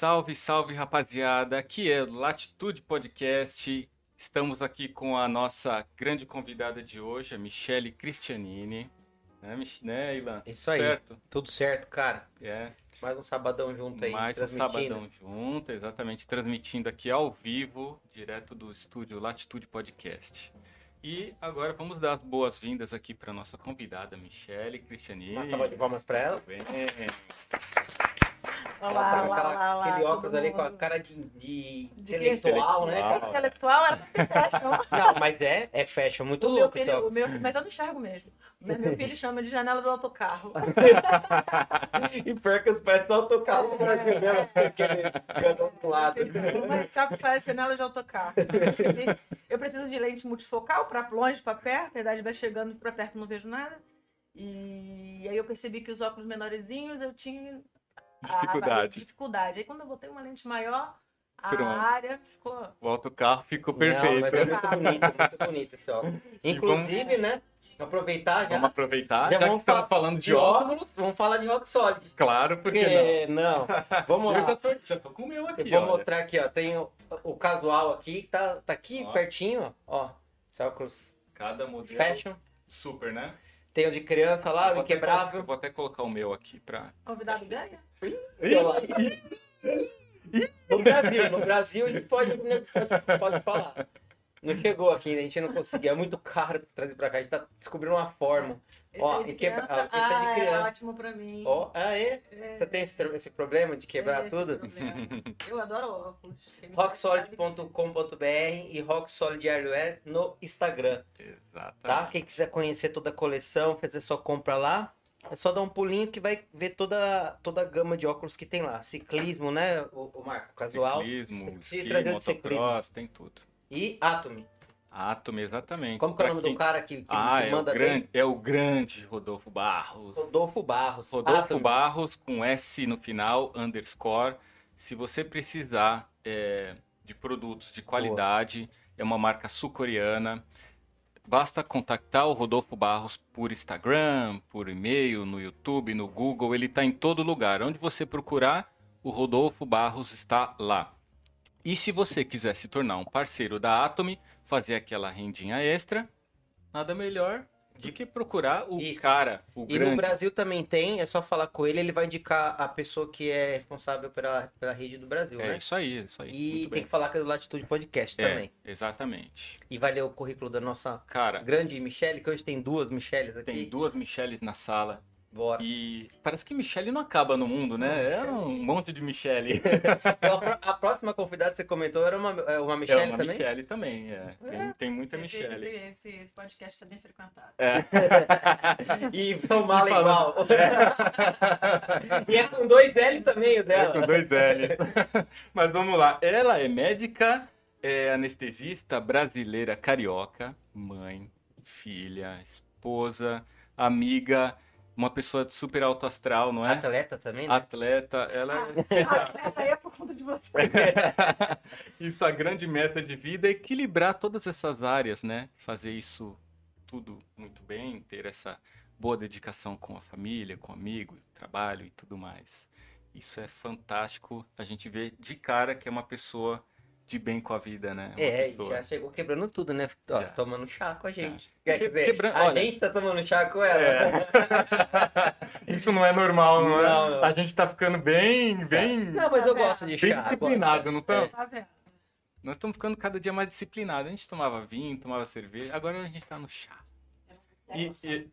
Salve, salve rapaziada, aqui é o Latitude Podcast. Estamos aqui com a nossa grande convidada de hoje, a Michele Cristianini. Né, Mich- né Ilan? Isso aí. Certo? Tudo certo, cara. É. Mais um sabadão junto aí. Mais um sabadão junto, exatamente, transmitindo aqui ao vivo, direto do estúdio Latitude Podcast. E agora vamos dar as boas-vindas aqui para nossa convidada, Michele Cristianini. Uma salva de palmas pra ela. Bem? Ela tá com olá, aquela- olá, aquele óculos ali com a cara de, de, De intelectual, né? intelectual. cara? Intelectual era fashion. Não, mas é, é fashion, muito O meu louco esse filho, o meu, mas eu não enxergo mesmo. né? Meu filho chama de janela do autocarro. E pior que parece só autocarro no Brasil mesmo, porque ele canta pro lado. Mas só que parece janela de autocarro. Eu preciso- Eu preciso de lente multifocal para longe, para perto. A idade vai chegando para perto, não vejo nada. E aí eu percebi que os óculos menorzinhos eu tinha a- a- Dificuldade. dificuldade. Aí quando eu botei uma lente maior, a Pronto. área ficou. O autocarro ficou Não, perfeito. mas é muito bonito, muito bonito esse óculos. Inclusive, né, aproveitar já, Vamos aproveitar, Já já, vamos que estamos falar falando de de óculos. óculos, vamos falar de rock solid. Claro, porque não. Porque, não. Vamos Eu já lá. tô, já tô com o meu Eu aqui, vou olha. mostrar aqui, ó. Tem o, o casual aqui, tá, tá aqui Ó. pertinho, ó. Esse óculos Cada modelo fashion. super, né? Tem o de criança lá, Eu o até inquebrável. eu vou até colocar o meu aqui pra... Convidado ganha? No Brasil, no Brasil a gente pode, né, pode falar. Não chegou aqui, a gente não conseguia. É muito caro trazer pra cá. A gente tá descobrindo uma forma. Esse Ó, é de quebra- criança. ah, esse é de Ah, criança. ótimo pra mim. Ó, ah, é? Você tem esse, esse problema de quebrar Esse tudo? problema. Eu adoro óculos. Rocksolid.com.br e Rocksolid Eyewear no Instagram. Exatamente. tá? Quem quiser conhecer toda a coleção, fazer sua compra lá, é só dar um pulinho que vai ver toda, toda a gama de óculos que tem lá. Ciclismo, né, o, o Marco? Casual. Ciclismo, esqui, motocross, tem tudo. E Atomy. Atom, exatamente. Como que é o nome quem- do cara que, que, Ah, é o, manda grande, bem? é o grande Rodolfo Barros. Rodolfo Barros. Rodolfo Atomy. Barros com S no final, underscore. Se você precisar é, de produtos de qualidade, é uma marca sul-coreana. Basta contactar o Rodolfo Barros por Instagram, por e-mail, no YouTube, no Google. Ele está em todo lugar. Onde você procurar, o Rodolfo Barros está lá. E se você quiser se tornar um parceiro da Atomy, fazer aquela rendinha extra, nada melhor do que procurar o Isso. cara, o E grande. no Brasil também tem, é só falar com ele, ele vai indicar a pessoa que é responsável pela, pela rede do Brasil, É né? isso aí, isso aí. E tem que falar que é do Latitude Podcast É, também. exatamente. E vai ler o currículo da nossa Cara, grande Michelle, que hoje tem duas Michelles aqui. tem duas Michelles na sala. Bora. E parece que Michelle não acaba no mundo, né? É um monte de Michelle. Então, a pró- a próxima convidada que você comentou era uma, é uma É Michelle uma também? Michelle também, é. Tem, tem muita Esse- Michelle. Esse, esse, podcast está bem frequentado. É. E são mala E falando- igual. e é com dois L também o É dela. com dois L. Mas vamos lá. Ela é médica, é anestesista brasileira carioca, mãe, filha, esposa, amiga, uma pessoa super alto astral, não é? Atleta também, né? Atleta, ela é Ah, atleta aí é por conta de você. Isso, a grande meta de vida é equilibrar todas essas áreas, né? Fazer isso tudo muito bem, ter essa boa dedicação com a família, com o amigo, trabalho e tudo mais. Isso é fantástico. A gente vê de cara que é uma pessoa de bem com a vida, né? Uma É, pessoa- já chegou quebrando tudo, né? Ó, tomando chá com a gente. Já. Quer dizer, Quebra- a olha- gente tá tomando chá com ela. É. Isso não é normal, não é? Não, não. A gente tá ficando bem, bem, Não, mas eu Tá gosto de bem chá. disciplinado, não estamos? Tá vendo? Nós estamos ficando cada dia mais disciplinados. A gente tomava vinho, tomava cerveja, agora a gente tá no chá. E, e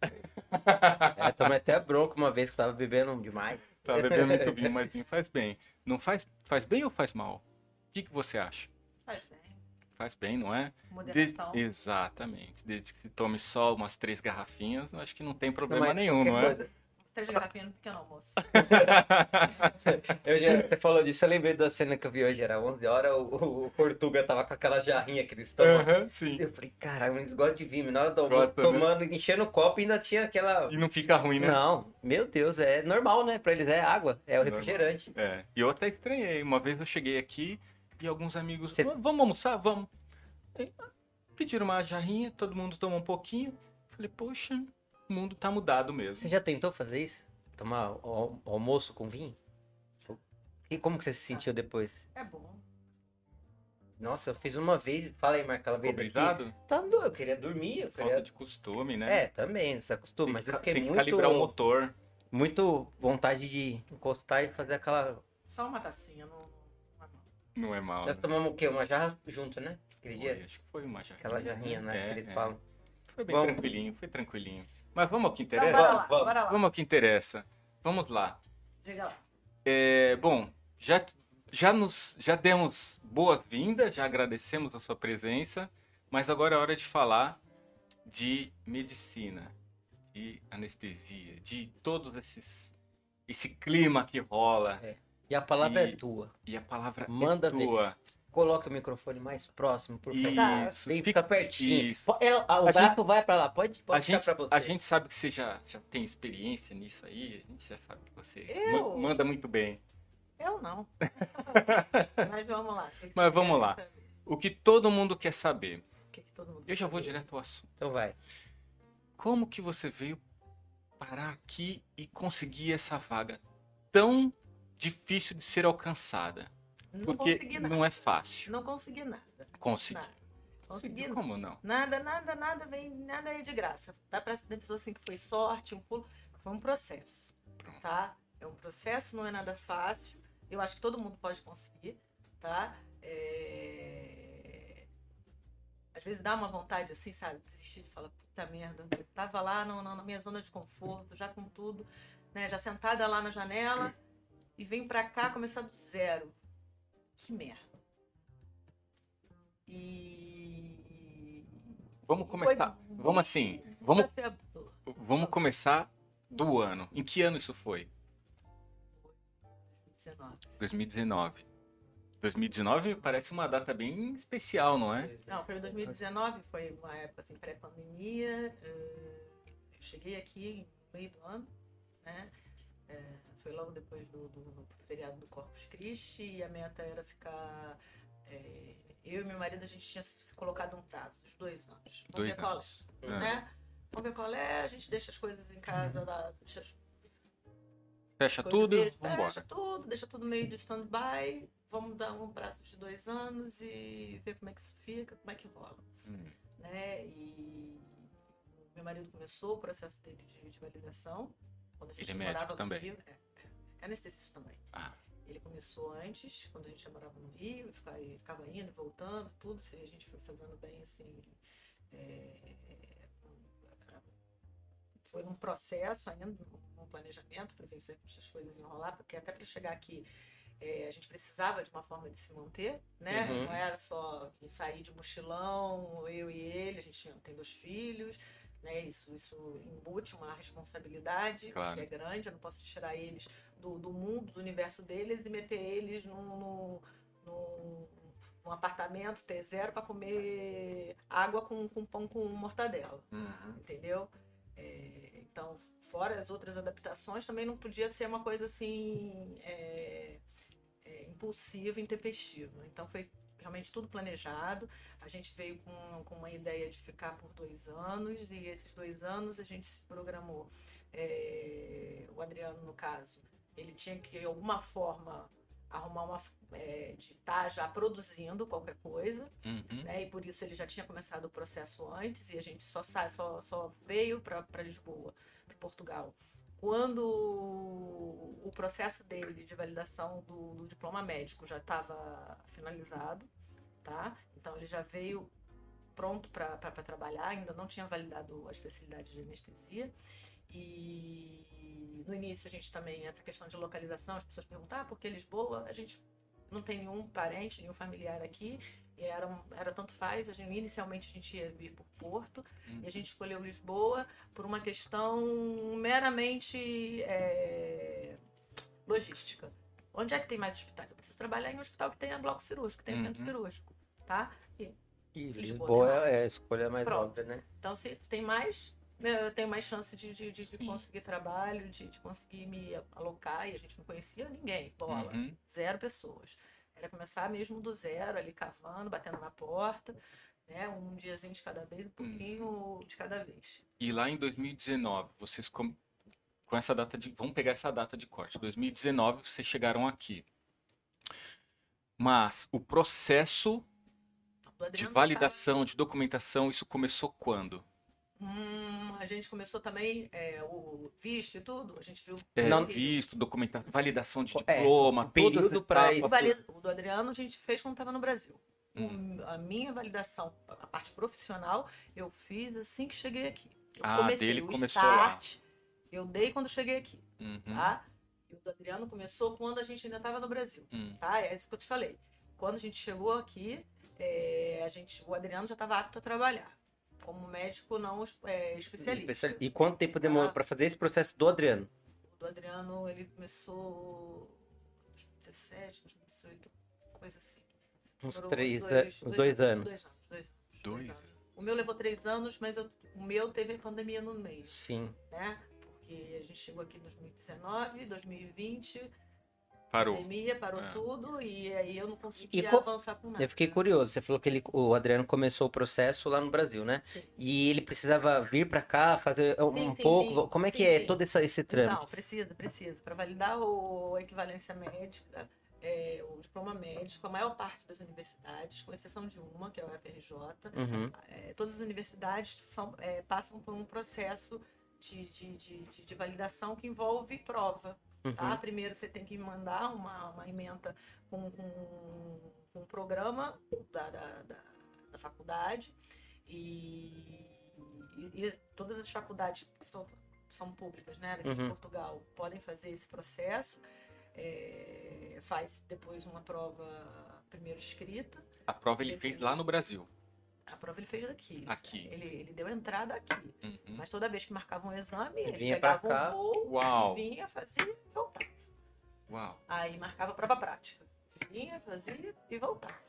É, tomei até bronca uma vez que eu tava bebendo demais. tá bebendo muito vinho, mas vinho faz bem. Não faz, faz bem ou faz mal? O que, que você acha? Faz bem. Faz bem, não é? Moderação. Desde- exatamente. Desde que se tome só umas três garrafinhas, acho que não tem Não, problema mas nenhum, qualquer não é? coisa. Três garrafinhas no pequeno almoço. Eu já- você falou disso, eu lembrei da cena que eu vi hoje, era 11 horas, o, o, Portuga tava com aquela jarrinha que eles tomam. Aham, sim. Eu falei, caralho, eles gostam de vinho. Na hora do almoço, né? tomando, enchendo o copo, ainda tinha aquela... E não fica ruim, né? Não, meu Deus, é normal, né? Pra eles é água, é o Normal. refrigerante. É. E eu até estranhei. Uma vez eu cheguei aqui e alguns amigos. Você- "Ah, Vamos almoçar? Vamos. Aí, ah, Pediram uma jarrinha, todo mundo tomou um pouquinho. Falei, poxa, o mundo tá mudado mesmo. Você já tentou fazer isso? Tomar al- almoço com vinho? E como que você se sentiu depois? É bom. Nossa, eu fiz uma vez. Fala aí, Marca, ela veio. Obrigado? Tá eu queria dormir, eu Falta queria... de costume, né? É, também, não se acostuma, Tem mas que, eu fiquei tem que muito... calibrar o motor. Muito vontade de encostar e fazer aquela... Só uma tacinha, não. Não- é mal. Nós né? tomamos o quê? Uma jarra junto, né? Aquele Foi, dia? acho que foi uma jarrinha. Aquela jarrinha, né? É, que eles é. falam. Foi bem Vamos. tranquilinho, foi tranquilinho. Mas vamos ao que Então, interessa? bora lá, Vamos, bora lá. Vamos ao que interessa. Vamos lá. Diga lá. É, bom, já, já, nos, já demos boas-vindas, já agradecemos a sua presença, mas agora é hora de falar de medicina, de anestesia, de todos esses esse clima que rola. É. E a palavra E- é tua. E a palavra Manda é tua. Coloca o microfone mais próximo, por favor. Isso. Vem, fica- pertinho. isso. É, a- o A braço vai pra lá, pode, A pode ficar gente, pra você. a gente sabe que você já, já tem experiência nisso aí, a gente já sabe que você Eu? ma- manda muito bem. Eu não. Mas vamos lá. que que Mas você vamos lá. saber? O que todo mundo quer saber. O que, que todo mundo Eu já quer vou saber? direto ao assunto. Então vai. Como que você veio parar aqui e conseguir essa vaga tão difícil de ser alcançada? Não Porque consegui nada. não é fácil Não consegui nada. conseguir. Nada. Consegui Como não? Nada, nada, nada vem, nada é de graça. Dá pra ter pessoa assim que foi sorte, um pulo. Foi um processo, Pronto. tá? É um processo, não é nada fácil. Eu acho que todo mundo pode conseguir, tá? É... Às vezes dá uma vontade assim, sabe? Desistir de falar, puta merda. Eu tava lá no- na minha zona de conforto, já com tudo, né? Já sentada lá na janela e vem pra cá começar do zero. Que merda. E Vamos foi começar. muito Vamos assim. Vamos, vamos começar do ano. Em que ano isso foi? 19. 2019. 2019 parece uma data bem especial, não é? Não, foi em 2019, foi uma época assim, pré-pandemia. eh, Eu cheguei aqui no meio do ano, né? Eh, Foi logo depois do, do- do feriado do Corpus Christi e a meta era ficar. eh, Eu e meu marido, a gente tinha se colocado um prazo, dos dois anos. Vamos Dois ver qual é, anos. É. né? Vamos ver qual é, a gente deixa as coisas em casa, lá, deixa as Fecha coisas tudo, vamos Fecha embora. tudo, deixa tudo meio de stand-by. Vamos dar um prazo de dois anos e ver como é que isso fica, como é que rola. Hum. Né? E meu marido começou o processo dele de, de validação. Quando a gente Ele é médico morava no também? Rio. É, é, é anestesista também. Ah, Ele começou antes, quando a gente já morava no Rio, ficava, e ficava indo, voltando, tudo. Se a gente foi fazendo bem assim. é, foi num processo ainda, num planejamento para ver se essas coisas iam rolar, porque até para chegar aqui é, a gente precisava de uma forma de se manter, né? Uhum. Não era só sair de mochilão, eu e ele, a gente tinha- tem dois filhos, né? Isso, isso embute uma responsabilidade Claro. que é grande, eu não posso tirar eles do, do mundo, do universo deles e meter eles num, num, num- apartamento T0 para comer água com, com pão com mortadela uhum. entendeu? É, então, fora as outras adaptações, também não podia ser uma coisa assim é, é, impulsiva, intempestiva. Então, foi realmente tudo planejado. A gente veio com, com uma ideia de ficar por dois anos e esses dois anos a gente se programou. É, o Adriano, no caso, ele tinha que de alguma forma arrumar uma é, de estar já produzindo qualquer coisa Uhum. né? E por isso ele já tinha começado o processo antes e a gente só sai, só, só veio para Lisboa, para Portugal, quando o processo dele de validação do, do diploma médico já estava finalizado, tá? Então ele já veio pronto para trabalhar, ainda não tinha validado a especialidade de anestesia. E no início a gente também, essa questão de localização, as pessoas perguntam, ah, por que Lisboa? A gente não tem nenhum parente, nenhum familiar aqui, e era, um- era tanto faz. A gente, inicialmente a gente ia vir por Porto, Uhum. e a gente escolheu Lisboa por uma questão meramente é, logística. Onde é que tem mais hospitais? Eu preciso trabalhar em um hospital que tenha bloco cirúrgico, que tenha centro Uhum. cirúrgico, tá? E E Lisboa Lisboa é a escolha mais Pronto. óbvia, né? Então, se tem mais, eu tenho mais chance de, de, de conseguir trabalho, de, de conseguir me alocar. E a gente não conhecia ninguém, bola. Uhum. Zero pessoas. Era começar mesmo do zero, ali cavando, batendo na porta, né? Um diazinho de cada vez, um pouquinho de cada vez. E lá em 2019, vocês com, com essa data de. Vamos pegar essa data de corte. 2019, vocês chegaram aqui. Mas o processo de validação, de documentação, isso começou quando? Hum, a gente começou também é, o visto e tudo. A gente viu. É, Não- visto, documentação, validação de É, diploma, o período pra O, do Adriano a gente fez quando estava no Brasil. O- Hum. a minha validação, a parte profissional, eu fiz assim que cheguei aqui. Eu Ah, dele o começou lá. start, Eu dei quando cheguei aqui, Uhum, tá? E o do Adriano começou quando a gente ainda estava no Brasil, hum. tá? É isso que eu te falei. Quando a gente chegou aqui, é, a gente, o Adriano já estava apto a trabalhar como médico não é, especialista. E quanto tempo demorou Ah. pra fazer esse processo do Adriano? O do Adriano, ele começou em 2017, 2018, coisa assim. Uns três, uns dois anos. Dois anos, dois anos. Dois anos. O meu levou três anos, mas eu- o meu teve a pandemia no meio, Sim. né? Porque a gente chegou aqui em 2019, 2020, Parou. pandemia, parou É. tudo, e aí eu não conseguia co- avançar com nada. Eu fiquei curioso. Você falou que ele, o Adriano começou o processo lá no Brasil, né? Sim. E ele precisava vir pra cá, fazer um Sim, sim, pouco. sim. Como é Sim, que é todo essa, esse trâmite? Não, precisa, precisa. Para validar o, a equivalência médica, é, o diploma médico, a maior parte das universidades, com exceção de uma, que é a UFRJ, Uhum. é, todas as universidades são, é, passam por um processo de, de, de, de- de validação que envolve prova. Tá? Uhum. Primeiro você tem que mandar uma, uma ementa com, com, com um programa da, da, da, da faculdade e, e- e todas as faculdades que são, são públicas, né, daqui de Uhum. Portugal, podem fazer esse processo. É, faz depois uma prova primeiro escrita. A prova ele fez lá no Brasil. A prova ele fez aqui. Aqui. Ele, ele deu entrada aqui. Uhum. Mas toda vez que marcava um exame, ele Vinha pegava cá. um voo, Uau. vinha, fazia e voltava. Uau. Aí marcava a prova prática. Vinha, fazia e voltava.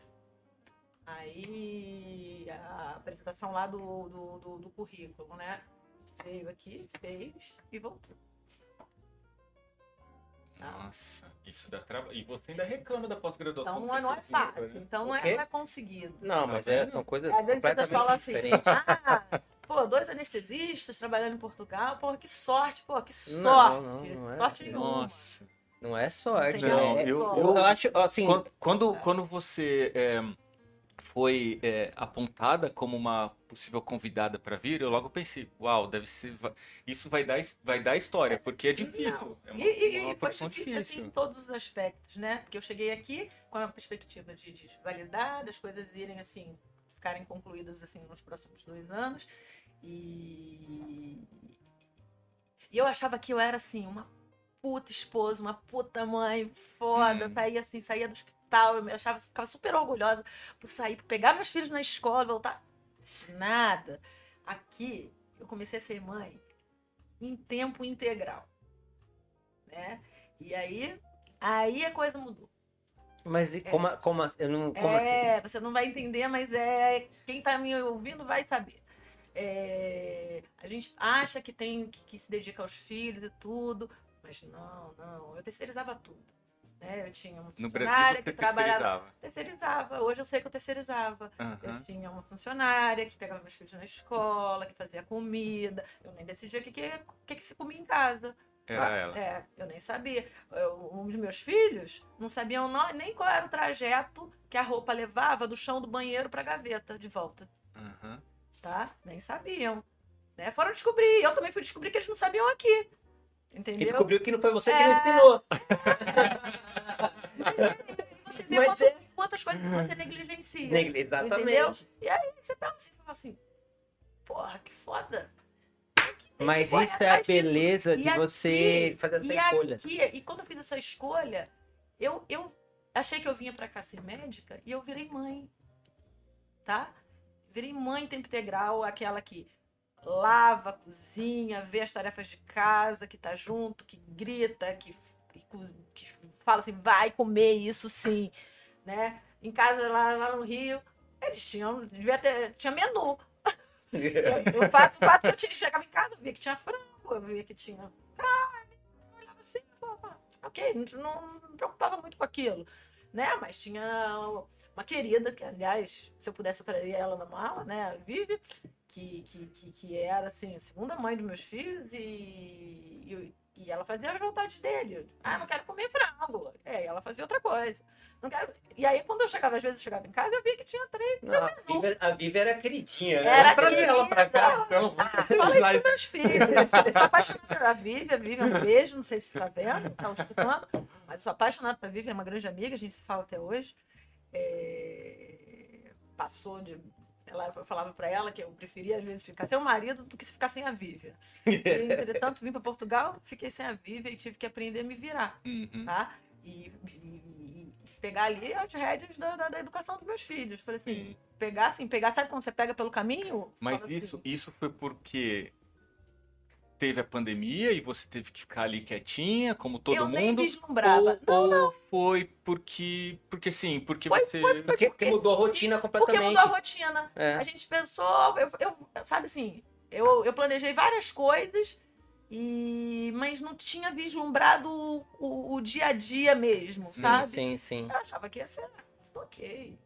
Aí a apresentação lá do, do, do, do currículo, né? Veio aqui, fez e voltou. Tá. Nossa, isso dá trabalho. E você ainda reclama da pós-graduação. Então não é, não é fez, fácil. né? Então não é, não é conseguido. Não, Tá mas é, vendo? são coisas Às vezes as pessoas falam assim, ah, pô, dois anestesistas trabalhando em Portugal, pô, que sorte, pô, que sorte. Não, não, não é. sorte nenhuma. Nossa. Não é sorte. Não, né? eu- eu, eu acho, assim, Quando, quando, quando você é, foi é, apontada como uma possível convidada para vir, eu logo pensei, uau, deve ser, isso vai dar, vai dar história, porque é difícil. É uma, E, e, uma e foi profissão difícil. assim, em todos os aspectos, né? Porque eu cheguei aqui com a perspectiva de, de validar, das coisas irem, assim, ficarem concluídas, assim, nos próximos dois anos. E... E eu achava que eu era, assim, uma puta esposa, uma puta mãe foda. Hum. Saía, assim, saía do hospital, eu achava, ficava super orgulhosa por sair, por pegar meus filhos na escola, voltar. Nada. Aqui, eu comecei a ser mãe em tempo integral né? E aí, aí a coisa mudou. mas e como, como, assim? eu não, como assim? é, você não vai entender, mas é quem tá me ouvindo vai saber. É, a gente acha que tem que, que se dedica aos filhos e tudo, mas não, não. Eu terceirizava tudo. Né? Eu tinha uma funcionária que trabalhava. terceirizava. Hoje eu sei que eu terceirizava. Eu Aham. tinha uma funcionária que pegava meus filhos na escola, que fazia comida. Eu nem decidia o que, que, que, que se comia em casa. Era Ah, ela. É, eu nem sabia. Eu, um dos meus filhos não sabiam nó- nem qual era o trajeto que a roupa levava do chão do banheiro pra gaveta de volta, Aham. tá? Nem sabiam. Né? Foram descobrir. Eu também fui descobrir que eles não sabiam aqui. E Entendeu? descobriu que não foi você que É. ensinou. Você vê quanto- é- quantas coisas que você negligencia. Negli- Exatamente. Entendeu? E aí você pensa assim, fala assim, porra, que foda. Mas isso é a atrás disso. beleza E de aqui- você fazer essa E escolha. aqui, e quando eu fiz essa escolha, eu, eu achei que eu vinha pra cá ser médica e eu virei mãe. Tá? Virei mãe em tempo integral, aquela que lava, cozinha, vê as tarefas de casa, que tá junto, que grita, que, que, fala assim, vai comer isso sim, né? Em casa lá, lá no Rio, eles tinham, devia ter, tinha menu. Eu- o, fato, o fato que eu tinha, chegava em casa, eu via que tinha frango, eu via que tinha carne, eu olhava assim, pô, ok, não, não me preocupava muito com aquilo, né? Mas tinha uma querida, que aliás, se eu pudesse eu traria ela na mala, né? A Vivi, que, que, que, que era assim, a segunda mãe dos meus filhos, e, e, e ela fazia as vontades dele. Ah, não quero comer frango. É, ela fazia outra coisa. Não quero... E aí, quando eu chegava, às vezes eu chegava em casa, eu via que tinha três. Não, a, Vivi, a Vivi era queridinha, né? Era trazer ela pra cá, então. Ah, fala isso meus filhos. Eu sou apaixonada pela Vivi. A Vivi é um beijo, não sei se você tá vendo, tá escutando. Mas sou apaixonada pela Vivi, é uma grande amiga, a gente se fala até hoje. É, Passou de. Ela, eu falava pra ela que eu preferia, às vezes, ficar sem o marido do que ficar sem a Vivi. E, entretanto, vim pra Portugal, fiquei sem a Vivi e tive que aprender a me virar, Uhum. tá? E, e- pegar ali as rédeas da, da- da educação dos meus filhos. Falei assim, Sim. pegar assim, pegar, sabe quando você pega pelo caminho? Mas Fala isso, assim, isso foi porque teve a pandemia e você teve que ficar ali quietinha, como todo eu nem mundo? vislumbrava. Ou, ou foi porque. Porque sim, porque Foi- você. Porque, porque mudou a rotina Porque completamente. mudou a rotina. É. A gente pensou, eu, eu- sabe assim, eu, eu planejei várias coisas, e mas não tinha vislumbrado o, o- o dia a dia mesmo, Sim, sabe? sim, sim. Eu achava que ia ser tudo ok.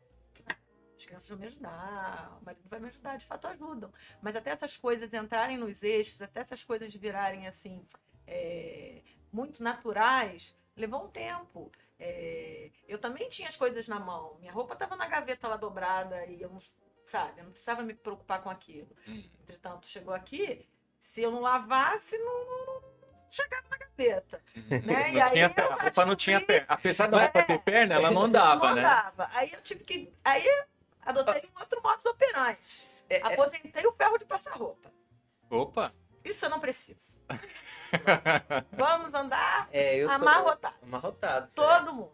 As crianças vão me ajudar, o marido vai me ajudar, de fato ajudam. Mas até essas coisas entrarem nos eixos, até essas coisas virarem assim, é, muito naturais, levou um tempo. É, eu também tinha as coisas na mão. Minha roupa estava na gaveta lá dobrada e eu não, sabe, eu não precisava me preocupar com aquilo. Hum. Entretanto, chegou aqui, se eu não lavasse, não, não- chegava na gaveta. Né? Não tinha, a roupa não tinha perna. Apesar da roupa ter perna, ela não andava, não né? andava. Aí eu tive que. Aí adotei um outro modus operandi. É, é, Aposentei o ferro de passar roupa. Opa! Isso eu não preciso. Vamos andar é, eu sou amarrotado. amarrotado. Todo mundo.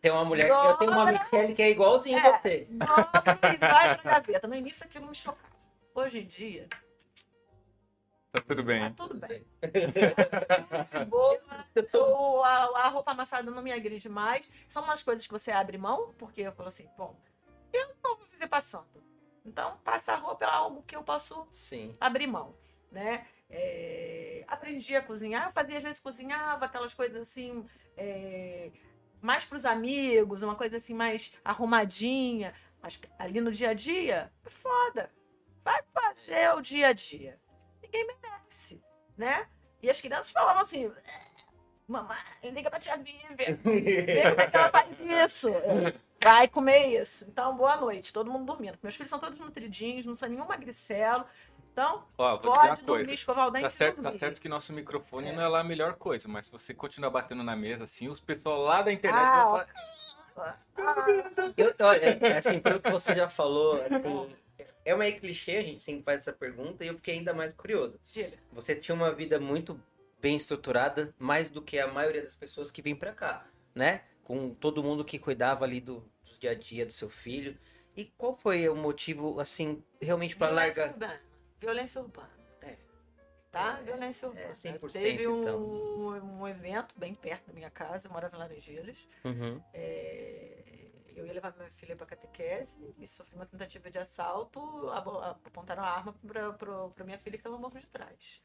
Tem uma mulher, eu tenho uma Dobra. Michelle que é igualzinho É. você. Dobra e vai pra gaveta. No início aquilo me chocava. Hoje em dia, Tá tudo tá bem. tudo bem. De boa. Eu tô- a, a roupa amassada não me agride mais. São umas coisas que você abre mão, porque eu falo assim, bom, eu não vou viver passando. Então, passar roupa é algo que eu posso Sim. abrir mão, né? É, aprendi a cozinhar, fazia às vezes cozinhava aquelas coisas assim, é, mais para os amigos, uma coisa assim mais arrumadinha, mas ali no dia a dia, é foda. Vai fazer o dia a dia. Ninguém merece, né? E as crianças falavam assim, "É, mamãe, liga pra tia Vivian, vê como é que ela faz isso. Vai comer isso. Então, boa noite. Todo mundo dormindo. Meus filhos são todos nutridinhos, não são nenhum magricelo. Então, Ó, pode dormir, coisa. escovar o dente Tá e certo, tá dormir. certo que nosso microfone não é lá a melhor coisa, mas se você continuar batendo na mesa assim, os pessoal lá da internet Ah, vão falar. Eu, olha, é assim, pelo que você já falou, assim, é meio clichê, a gente sempre faz essa pergunta, e eu fiquei ainda mais curioso. Você tinha uma vida muito bem estruturada, mais do que a maioria das pessoas que vêm pra cá, né? Com todo mundo que cuidava ali do, do dia a dia do seu filho. E qual foi o motivo, assim, realmente Violência largar? urbana. Violência urbana. É. Tá? É, Violência urbana. 100% Teve um, então. um evento bem perto da minha casa, eu morava em Laranjeiras. Uhum. É, eu ia levar minha filha para catequese e sofri uma tentativa de assalto, apontaram a arma para minha filha que estava no banco de trás.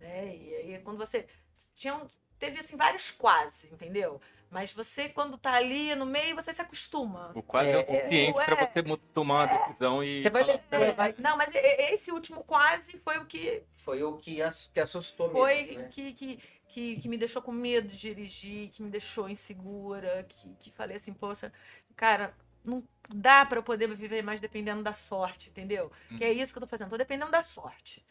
Né? E aí quando você tinha um- teve assim vários quase, entendeu? Mas você quando tá ali no meio você se acostuma. O quase é, o É, é, suficiente pra é. você mu- tomar uma decisão e. Você vai falar, ler- vai- É, não, mas esse último quase foi o que Foi o que, ass- que assustou foi mesmo, né? que, que, que, que me deixou com medo de dirigir, que me deixou insegura, que, que falei assim, poxa, cara, não dá para eu poder viver mais dependendo da sorte, entendeu? Que é isso que eu tô fazendo, tô dependendo da sorte.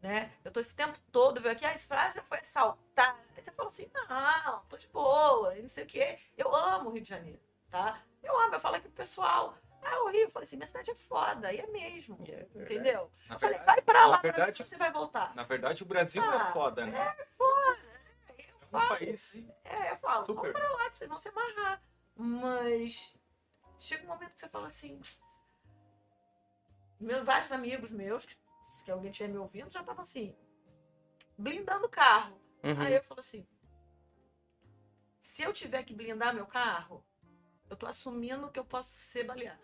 Né? Eu tô esse tempo todo, veio aqui, ah, esse frase já foi assaltar. Você fala assim, não, tô de boa, não sei o quê. Eu amo o Rio de Janeiro, tá? Eu amo, eu falo aqui pro pessoal, ah, o Rio, eu falei assim, minha cidade é foda, e é mesmo, É verdade. entendeu? Na Eu falei, verdade- vai pra lá pra ver verdade- você vai voltar. Na verdade, o Brasil Ah, é foda, né? É foda. Eu É um falo, país é, eu falo, super. pra lá que vocês vão se amarrar. Mas chega um momento que você fala assim. Meus, vários amigos meus, que, que alguém tinha me ouvindo, já estavam assim, blindando o carro. Uhum. Aí eu falo assim: se eu tiver que blindar meu carro, eu tô assumindo que eu posso ser baleado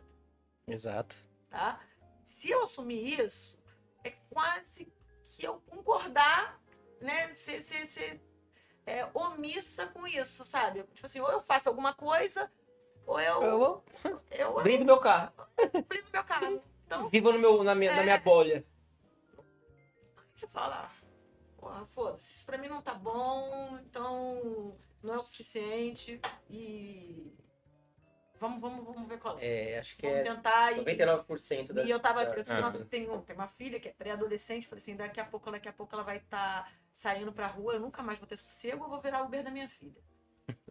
Exato. tá? Se eu assumir isso, é quase que eu concordar, né? Ser, ser, ser é, omissa com isso, sabe? Tipo assim, ou eu faço alguma coisa, ou eu, Eu eu, brindo meu carro. blindo meu carro. Então, Vivo no meu, na, minha, na minha bolha. você fala, porra, foda-se, isso pra mim não tá bom, então não é o suficiente e vamos, vamos, vamos ver qual é. É, acho que Vamos é tentar e, 99% da. e eu tava, eu tenho, uma, É. tenho, tenho uma filha que é pré-adolescente, falei assim, daqui a pouco, daqui a pouco ela vai estar saindo pra rua, eu nunca mais vou ter sossego, eu vou virar Uber da minha filha.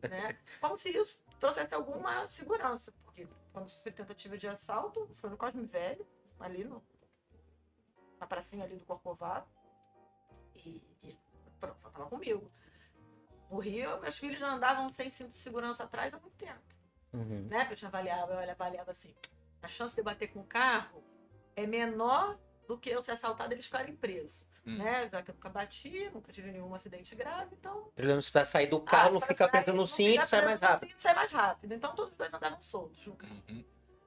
né? Como se isso trouxesse alguma segurança, porque quando sofri tentativa de assalto, foi no Cosme Velho, ali no, na pracinha ali do Corcovado, e, e pronto, ela tava comigo. No Rio, meus filhos já andavam sem cinto de segurança atrás há muito tempo Uhum. né? Eu tinha avaliado, eu avaliava assim, a chance de bater com o carro é menor do que eu ser assaltado e eles ficarem presos, Hum. né? Já que eu nunca bati, nunca tive nenhum acidente grave, então... Pelo menos pra sair do carro, ah, não pra fica sair, preso no cinto, ficar sai mais rápido. sai mais rápido. Então todos os dois andavam soltos no carro, Uhum.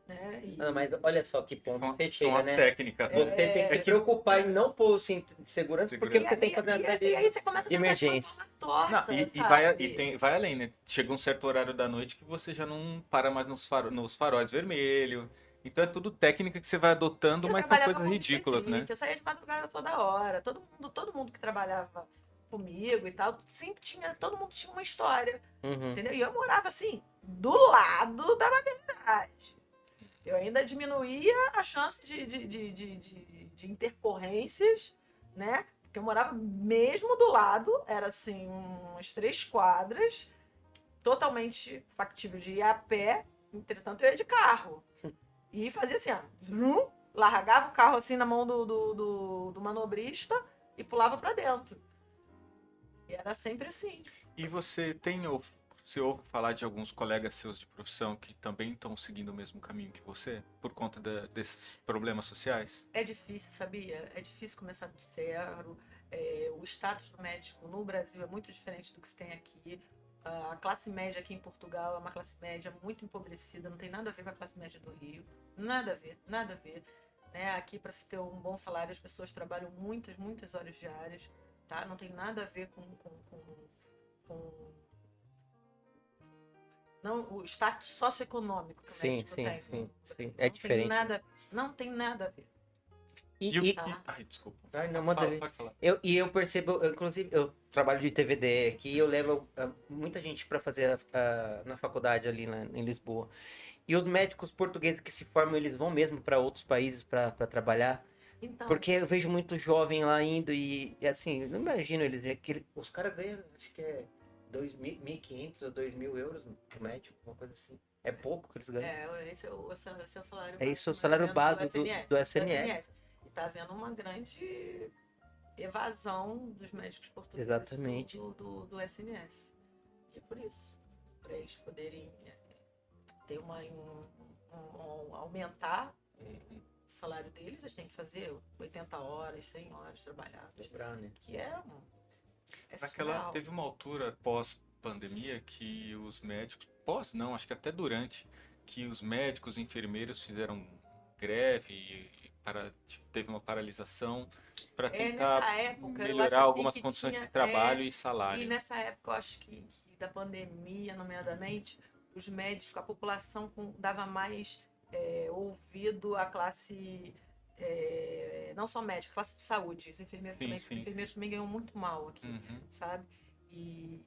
Né? E- Ah, mas olha só que ponto São, você chega, né? técnicas. Você tem que É que- preocupar em não pôr o cinto de segurança, Segurança. porque E você aí- tem que fazer uma e, atrás aí- e você começa a emergência. Não, torta, e, e sabe? vai, e tem, vai além, né? Chega um certo horário da noite que você já não para mais nos, faro, nos faróis vermelhos. Então é tudo técnica que você vai adotando, Eu mas são coisas ridículas, né? Eu saía de madrugada toda hora. Todo mundo, todo mundo que trabalhava comigo e tal, sempre tinha, todo mundo tinha uma história, Uhum. entendeu? E eu morava assim, do lado da maternidade. Eu ainda diminuía a chance de, de, de, de, de- de intercorrências, né? Porque eu morava mesmo do lado, era assim, umas três quadras, totalmente factível de ir a pé, entretanto eu ia de carro. E fazia assim, ó, largava o carro assim na mão do, do, do, do manobrista e pulava pra dentro. E era sempre assim. E você tem ou você ouve falar de alguns colegas seus de profissão que também estão seguindo o mesmo caminho que você por conta da- desses problemas sociais? É difícil, sabia? É difícil começar do zero. É, o status do médico no Brasil é muito diferente do que se tem aqui. A classe média aqui em Portugal é uma classe média muito empobrecida, não tem nada a ver com a classe média do Rio. Nada a ver, nada a ver. Né? Aqui, para se ter um bom salário, as pessoas trabalham muitas, muitas horas diárias. Tá? Não tem nada a ver com, com, com, com- não, o status socioeconômico que o Sim, médico sim, tem. sim, sim. É Não tem diferente. Nada, não tem nada a ver. E, E o- e- Tá. ai, desculpa. Ai, não, manda Fala, ver. pode falar. Eu, e eu percebo, eu, inclusive, eu trabalho de TVD aqui e eu levo ah, muita gente para fazer ah, na faculdade ali na- em Lisboa. E os médicos portugueses que se formam, eles vão mesmo para outros países para trabalhar. Então, Porque eu vejo muito jovem lá indo e, e assim, não imagino eles. é que ele- os caras ganham, acho que é 2.000, 1.500 ou 2.000 euros pro médico, uma coisa assim. É pouco que eles ganham. É, esse é o, esse é- é o salário É isso, o salário menos, base do- do SNS. E tá havendo uma grande evasão dos médicos portugueses Exatamente. Do, do, do SNS. E é por isso. Para eles poderem é, ter uma. Um, um- um- aumentar o salário deles, eles têm que fazer 80 horas, 100 horas trabalhadas. Dobrar, né? Que é um. É Naquela, surreal. teve uma altura pós-pandemia que os médicos, pós não, acho que até durante, que os médicos e enfermeiros fizeram greve para, teve uma paralisação para É, tentar nessa época, melhorar assim algumas condições tinha- de trabalho é, e salário. E nessa época, eu acho que, que da pandemia, nomeadamente, os médicos, a população com- dava mais é, ouvido à classe, é, não só médica, classe de saúde. Os enfermeiros, Sim, também, sim, os enfermeiros também ganham muito mal aqui, Uhum. sabe? E...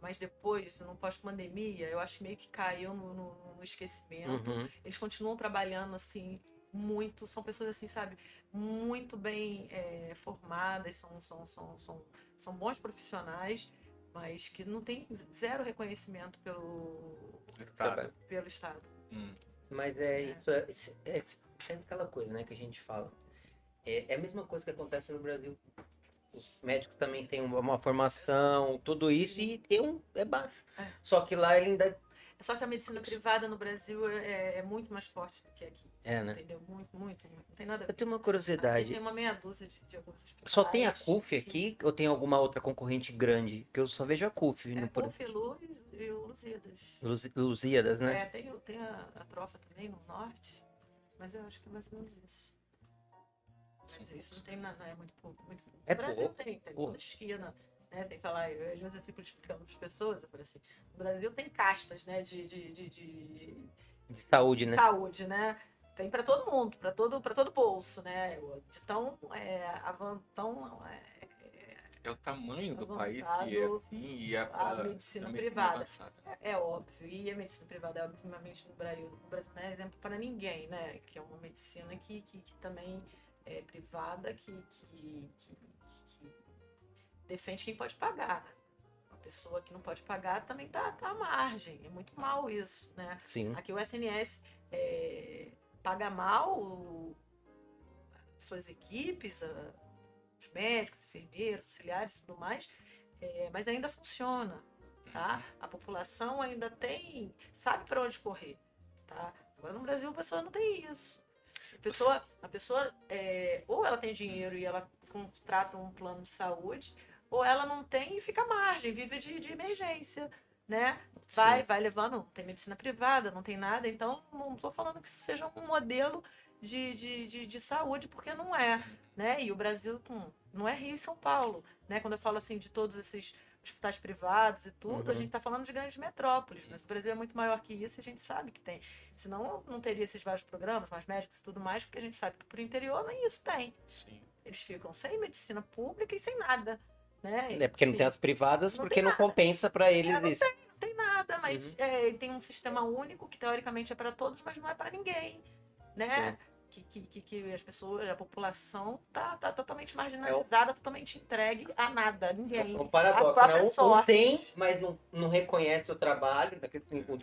Mas depois, no pós-pandemia, eu acho que meio que caiu no, no- no esquecimento Uhum. eles continuam trabalhando assim muito são pessoas assim sabe muito bem é, formadas são, são, são, são, são bons profissionais mas que não tem zero reconhecimento pelo Estado. pelo estado Hum. Mas é isso, é, é, é aquela coisa, né, que a gente fala. É, é a mesma coisa que acontece no Brasil. Os médicos também têm uma, uma formação, tudo isso, e tem um, é baixo. É. Só que lá ele ainda. É só que a medicina privada no Brasil é, é muito mais forte do que aqui É, né? entendeu muito muito muito não tem nada a Eu ver tenho uma curiosidade. tem uma meia dúzia de, de alguns Só tem a que- CUF aqui ou tem alguma outra concorrente grande? Que eu só vejo a CUF é por CUF, Luz e o Lusíadas Luz- Lusíadas, né? É, tem, tem a, a trofa também no norte, mas eu acho que é mais ou menos isso. Mas isso não tem nada, é muito pouco. Muito pouco. É no Brasil pouco, tem, tem toda esquina. Né? Você tem que falar, eu, às vezes eu fico explicando para as pessoas, eu falo assim, no Brasil tem castas né, de, de, de, de De saúde, né? saúde, né? Tem para todo mundo, para todo, para todo bolso, né? De tão, é, avan- tão é, é o tamanho do país que é assim e a, a medicina privada. avançada. É, é óbvio, e a medicina privada é obviamente no Brasil, o Brasil não é exemplo para ninguém, né? Que é uma medicina que, que, que também é privada, que, que, que defende quem pode pagar. Uma pessoa que não pode pagar também tá, tá à margem. É muito mal isso, né? Sim. Aqui o SNS é, paga mal o- suas equipes, a- os médicos, enfermeiros, auxiliares e tudo mais, é, mas ainda funciona, tá? A população ainda tem, sabe para onde correr, tá? Agora no Brasil a pessoa não tem isso. A pessoa, a pessoa é, ou ela tem dinheiro e ela contrata um plano de saúde, ou ela não tem e fica à margem, vive de, de emergência, né? Vai, vai levando, não tem medicina privada, não tem nada, então não estou falando que isso seja um modelo de, de, de, de saúde, porque não é, né? E o Brasil hum, não é Rio e São Paulo, né? Quando eu falo assim de todos esses hospitais privados e tudo, a Uhum. gente está falando de grandes metrópoles, mas o Brasil é muito maior que isso e a gente sabe que tem. Senão não teria esses vários programas, mais médicos e tudo mais, porque a gente sabe que por interior nem isso tem. Sim. Eles ficam sem medicina pública e sem nada, né? É porque não Enfim. tem as privadas, Não porque tem não compensa eles É, não isso. não tem nada, mas Uhum. é, tem um sistema único que teoricamente é para todos, mas não é para ninguém, né? Que, que, que, as pessoas, a população tá, tá totalmente marginalizada, totalmente entregue a nada, a ninguém. É um A paradoxo, né? Um, um tem, mas não, não reconhece o trabalho.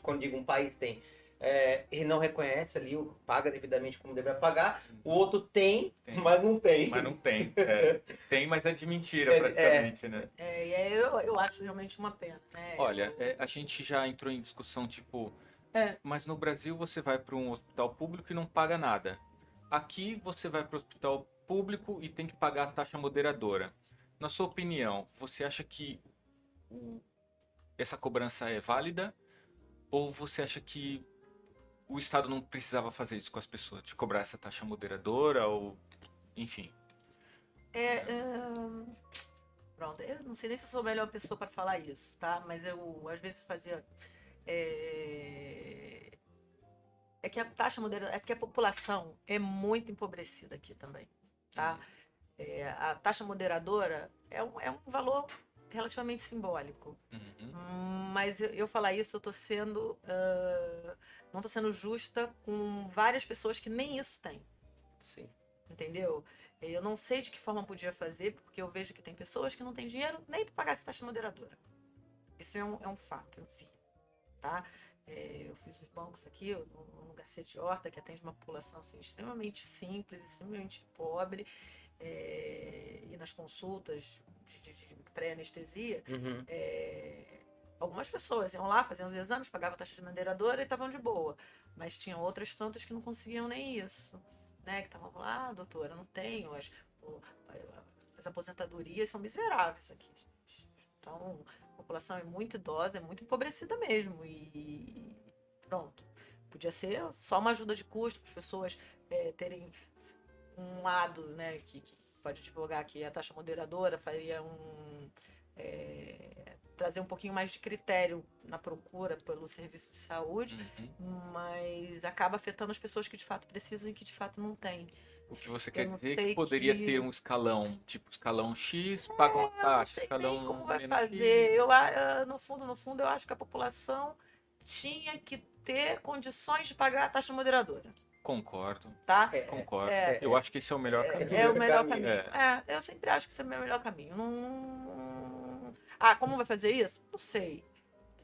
Quando digo um país tem, é, e não reconhece ali, o- paga devidamente como deveria pagar. O outro tem, Tem. mas não tem. Mas não tem. é. Tem, mas é de mentira, É, praticamente, né? É, e aí eu, eu acho realmente uma pena. Né? Olha, é, a gente já entrou em discussão tipo, é, mas no Brasil você vai para um hospital público e não paga nada. Aqui você vai para o hospital público e tem que pagar a taxa moderadora. Na sua opinião, você acha que o- essa cobrança é válida? Ou você acha que o Estado não precisava fazer isso com as pessoas, de cobrar essa taxa moderadora ou enfim? É, é, Pronto, eu não sei nem se eu sou a melhor pessoa para falar isso, tá? Mas eu, às vezes, fazia. É, é que a taxa moderada. É porque a população é muito empobrecida aqui também, tá? É, a taxa moderadora é um, é um valor relativamente simbólico. Uhum. Mas eu, eu falar isso, eu tô sendo. ah, não tô sendo justa com várias pessoas que nem isso têm Sim. entendeu? Eu não sei de que forma podia fazer, porque eu vejo que tem pessoas que não têm dinheiro nem para pagar essa taxa moderadora. Isso é um, é um fato, eu vi, tá? É, eu fiz os bancos aqui, no, no Garcia de Horta, que atende uma população assim, extremamente simples, extremamente pobre, é, e nas consultas de, de- de pré-anestesia, Uhum. é, algumas pessoas iam lá, faziam os exames, pagavam a taxa de moderadora e estavam de boa. Mas tinham outras tantas que não conseguiam nem isso. Né? Que estavam lá, ah, doutora, não tenho. As, as aposentadorias são miseráveis aqui, gente. Então, a população é muito idosa, é muito empobrecida mesmo. E pronto. Podia ser só uma ajuda de custo para as pessoas é, terem um lado né, que, que pode advogar que a taxa moderadora faria um. É, trazer um pouquinho mais de critério na procura pelo serviço de saúde, Uhum. mas acaba afetando as pessoas que de fato precisam e que de fato não têm. O que você Eu quer dizer é que poderia que- ter um escalão, tipo escalão X, paga uma taxa, escalão como vai fazer. Eu, a- no fundo, no fundo, eu acho que a população tinha que ter condições de pagar a taxa moderadora, Concordo, tá? É, concordo. é, Eu acho que esse é o melhor caminho. É o melhor caminho. caminho. É, eu sempre acho que esse é o meu melhor caminho. Não... Ah, como vai fazer isso? Não sei.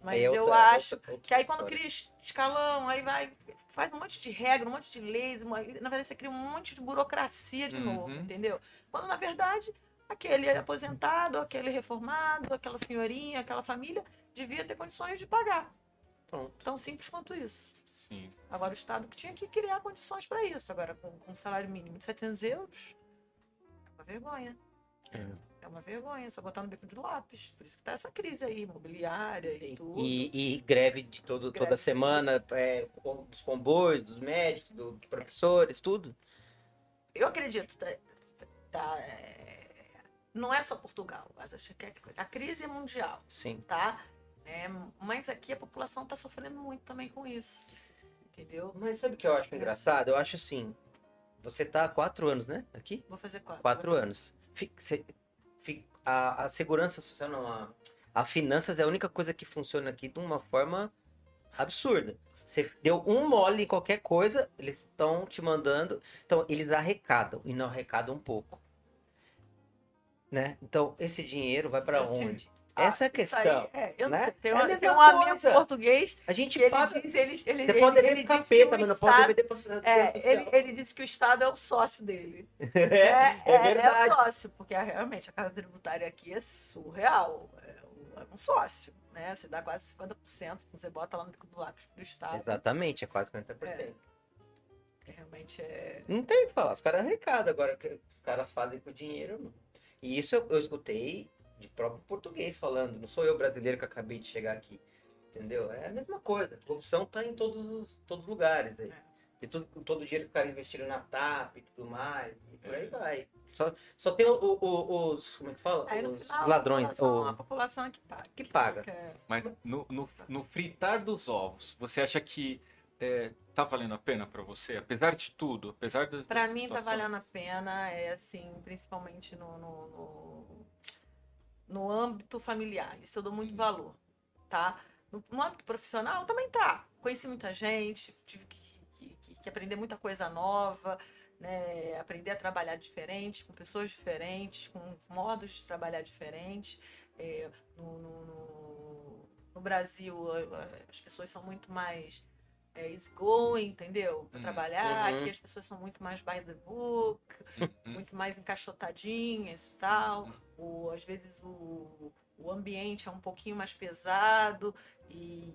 Mas é eu outra- acho outra- outra que aí quando história. cria es- escalão, aí vai, faz um monte de regra, um monte de leis, uma- na verdade você cria um monte de burocracia de novo, Uhum. entendeu? Quando na verdade aquele aposentado, aquele reformado, aquela senhorinha, aquela família devia ter condições de pagar. Pronto. Tão simples quanto isso. Sim. Agora o Estado que tinha que criar condições para isso. Agora com, com um salário mínimo de 700 euros, é uma vergonha. É. É uma vergonha, só botar no bico de lápis. Por isso que tá essa crise aí, imobiliária e, tudo. E, e greve de todo, toda Greve. semana é, dos comboios, dos médicos, do- dos professores, tudo. Eu acredito, tá, tá, é, não é só Portugal, que a crise é mundial, Sim. tá? É, mas aqui a população está sofrendo muito também com isso, entendeu? Mas sabe o que eu acho engraçado? Eu acho assim. Você tá há quatro anos, né? Aqui? Vou fazer quatro. Quatro fazer- anos. Fica- cê- a, a segurança social, não, a, a finanças é a única coisa que funciona aqui de uma forma absurda. Você deu um mole em qualquer coisa, eles estão te mandando. Então, eles arrecadam e não arrecadam um pouco. Né? Então, esse dinheiro vai para onde? Ah, Essa é a questão. Aí, é, eu né? tenho, é tenho um amigo português. A gente ele paga. Diz, ele, ele, Você pode ele, ele capeta, mas não pode para é, ele, ele disse que o Estado é o sócio dele. é, é, é, verdade. é o sócio, porque realmente a casa tributária aqui é surreal. É um sócio. Né? Você dá quase 50%, você bota lá no bico do lápis pro Estado. Exatamente, é quase 50%. É. Realmente é. Não tem o que falar, os caras arrecadam agora, o que os caras fazem com o dinheiro. E isso eu, eu escutei de próprio português falando, não sou eu brasileiro que acabei de chegar aqui. Entendeu? É a mesma coisa. A corrupção tá em todos os, todos os lugares. Aí. É. E tudo, todo o dinheiro que ficaram investindo na TAP e tudo mais. E por aí é. vai. Só, só tem o, o, os. Como é que fala? Aí, os final, ladrões. A população, o... a população é que paga. Que paga. Mas no, no, no, fritar dos ovos, você acha que é, tá valendo a pena para você? Apesar de tudo, apesar das. Para mim tá valendo a pena, é assim, principalmente no, no, no, no âmbito familiar. Isso eu dou muito valor, tá? No, no âmbito profissional também tá. Conheci muita gente, tive que que, que aprender muita coisa nova, né? aprender a trabalhar diferente, com pessoas diferentes, com modos de trabalhar diferentes. É, no, no, no, Brasil, as pessoas são muito mais é, easygoing, entendeu? Para uhum. trabalhar. Uhum. Aqui as pessoas são muito mais by the book, uhum. muito mais encaixotadinhas e tal. Uhum. O, às vezes o, o ambiente é um pouquinho mais pesado e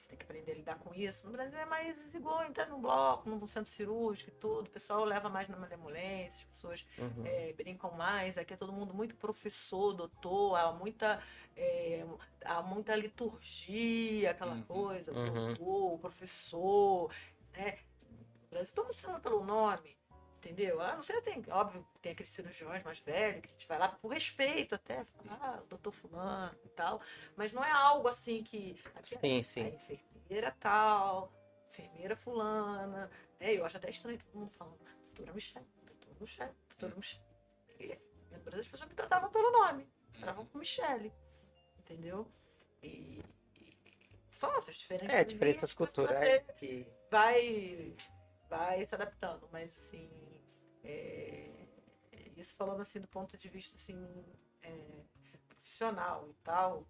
você tem que aprender a lidar com isso. No Brasil é mais igual entrar no bloco, no centro cirúrgico e tudo. O pessoal leva mais na malemolência, as pessoas uhum. é, brincam mais. Aqui é todo mundo muito professor, doutor, há muita, é, há muita liturgia, aquela uhum. coisa, o uhum. doutor, o professor. Né? No Brasil todo mundo chama pelo nome. Entendeu? Ah, não sei, tem, óbvio, tem aqueles cirurgiões mais velhos que a gente vai lá por respeito até, ah, doutor fulano e tal, mas não é algo assim que. Sim, é, sim. É enfermeira tal, enfermeira fulana. É, eu acho até estranho todo mundo falando, doutora Michelle, doutora Michelle, doutora Michelle. E, no Brasil as pessoas me tratavam pelo nome, me tratavam com Michelle. Entendeu? E, e são essas diferenças. É, diferenças culturais que. Vai vai se adaptando, mas assim, é, isso falando assim do ponto de vista assim é, profissional e tal.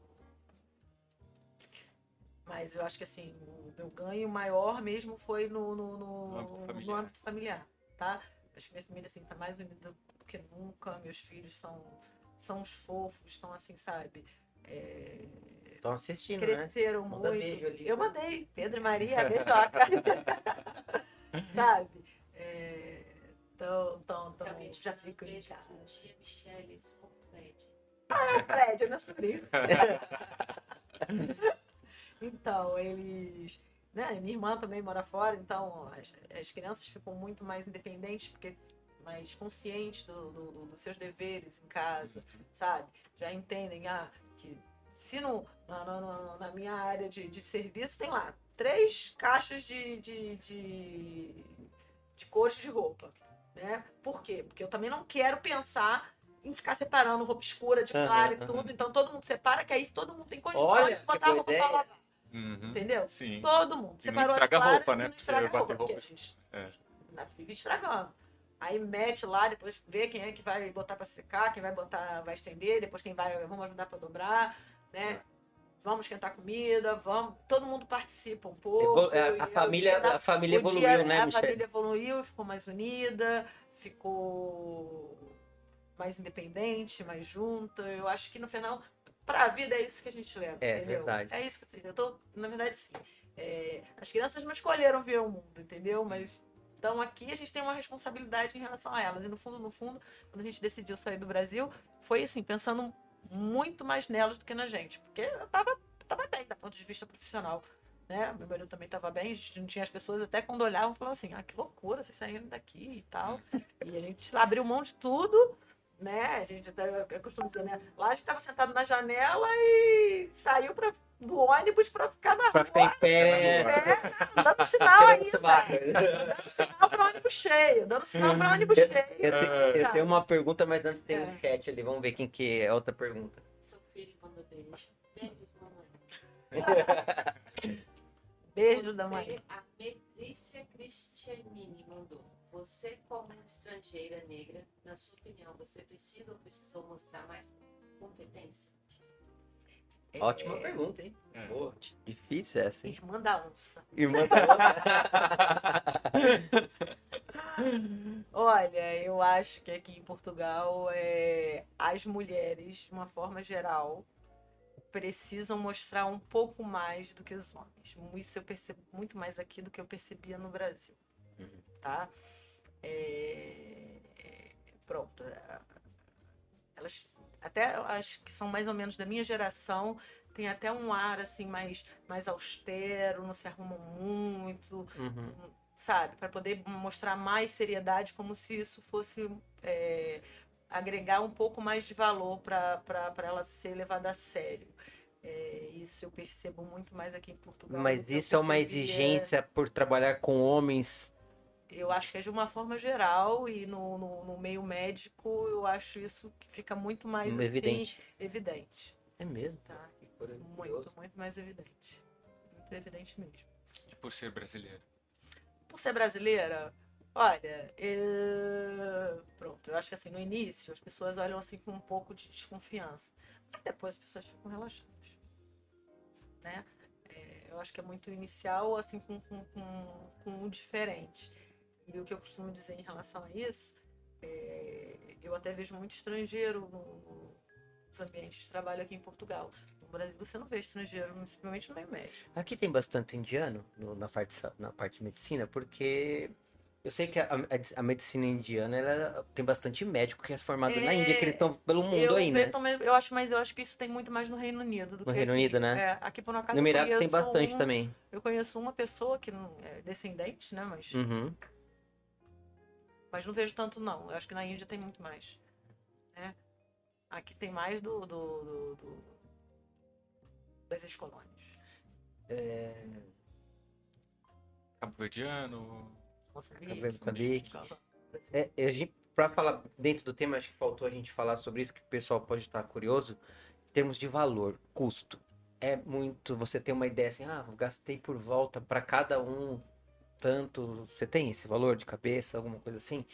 Mas eu acho que assim, o meu ganho maior mesmo foi no, no, no, âmbito, familiar. no âmbito familiar, tá? Acho que minha família assim tá mais unida do que nunca, meus filhos são são os fofos, estão assim, sabe? Estão é, assistindo, cresceram né? Cresceram muito. Ali, eu mandei, Pedro e Maria, beijoca. sabe? É, então, então, então já fico em casa. Tia Michelle com o Fred. Ah, Fred, é meu sobrinho. então, eles. Né, minha irmã também mora fora, então as, as crianças ficam muito mais independentes, porque mais conscientes do, do, do, dos seus deveres em casa, sabe? Já entendem ah, que se no, na, na, na minha área de, de serviço tem lá três caixas de, de, de, de cores de roupa. Né? Por quê? Porque eu também não quero pensar em ficar separando roupa escura de clara uhum, e tudo. Uhum. Então todo mundo separa, que aí todo mundo tem condições Olha, de botar a roupa ideia. pra lavar. Uhum, Entendeu? Sim. Todo mundo. E Separou as claras roupa, né? não estraga Porque roupa, roupa, porque a gente é. vive estragando. Aí mete lá, depois vê quem é que vai botar para secar, quem vai botar, vai estender, depois quem vai, vamos ajudar para dobrar, né? É vamos esquentar comida, vamos. Todo mundo participa um pouco. É, a, família, da, a família evoluiu, dia, né, A Michelle? família evoluiu, ficou mais unida, ficou mais independente, mais junta. Eu acho que no final, para a vida é isso que a gente leva. É entendeu? verdade. É isso que eu tô. Na verdade, sim. É, as crianças não escolheram ver o mundo, entendeu? Mas então aqui a gente tem uma responsabilidade em relação a elas. E no fundo, no fundo, quando a gente decidiu sair do Brasil, foi assim, pensando muito mais nelas do que na gente. Porque eu tava, tava bem, do ponto de vista profissional. Né? Meu marido também estava bem, a gente não tinha as pessoas até quando olhavam falavam assim, ah, que loucura, vocês saíram daqui e tal. E a gente abriu mão de tudo, né? A gente até, eu costumo dizer, né? Lá a gente estava sentado na janela e saiu para do ônibus pra ficar na Pra ficar em pé. É, não, dando sinal ainda. sovaco. Dando sinal pra ônibus cheio. Dando sinal pra ônibus cheio. Eu, eu Tá. tenho uma pergunta, mas antes tem um É. chat ali. Vamos ver quem que é a outra pergunta. Seu filho mandou beijo. Beijos, mamãe. Beijo da mãe. A Metrícia Cristianini mandou. Você, como estrangeira negra, na sua opinião, você precisa ou precisou mostrar mais competência? Ótima pergunta, hein? É. Boa. Difícil essa, hein? Irmã da onça. Irmã da Olha, eu acho que aqui em Portugal é, as mulheres, de uma forma geral, precisam mostrar um pouco mais do que os homens. Isso eu percebo muito mais aqui do que eu percebia no Brasil. Uhum. Tá? É, Pronto. Elas, até as que são mais ou menos da minha geração, tem até um ar assim mais, mais austero, não se arrumam muito Uhum. sabe? Para poder mostrar mais seriedade, como se isso fosse é, agregar um pouco mais de valor para ela ser levada a sério. É, isso eu percebo muito mais aqui em Portugal. Mas isso é uma exigência por trabalhar com homens. Eu acho que é de uma forma geral e no, no, no meio médico eu acho isso que fica muito mais assim, Evidente. evidente, É mesmo? tá? Muito, muito mais evidente. Muito evidente mesmo. Por ser brasileiro. por ser brasileira, olha, eu... pronto, eu acho que assim, no início as pessoas olham assim com um pouco de desconfiança. Mas depois as pessoas ficam relaxadas. Né? É, eu acho que é muito inicial, assim, com, com, com, com o diferente. E o que eu costumo dizer em relação a isso, é, eu até vejo muito estrangeiro no- nos ambientes de trabalho aqui em Portugal. No Brasil você não vê estrangeiro, principalmente no meio médico. Aqui tem bastante indiano no- na, parte, na parte de medicina, porque eu sei que a, a- a medicina indiana ela tem bastante médico que é formado na É, Índia, que eles estão pelo mundo eu, aí, né? também- eu acho, mas eu acho que isso tem muito mais no Reino Unido do No que Reino aqui. Unido, né? É, aqui por um acaso No Emirados tem bastante um- também. Eu conheço uma pessoa que não é descendente, né? Mas, Uhum. Mas não vejo tanto não. Eu acho que na Índia tem muito mais. Né? Aqui tem mais do, do- do- do- das ex-colônias. Cabo Verdiano. Moçambique. É, a gente, pra falar dentro do tema, acho que faltou a gente falar sobre isso, que o pessoal pode estar curioso. Em termos de valor, custo. É muito. Você tem uma ideia assim, ah, gastei por volta para cada um tanto. Você tem esse valor de cabeça, alguma coisa assim?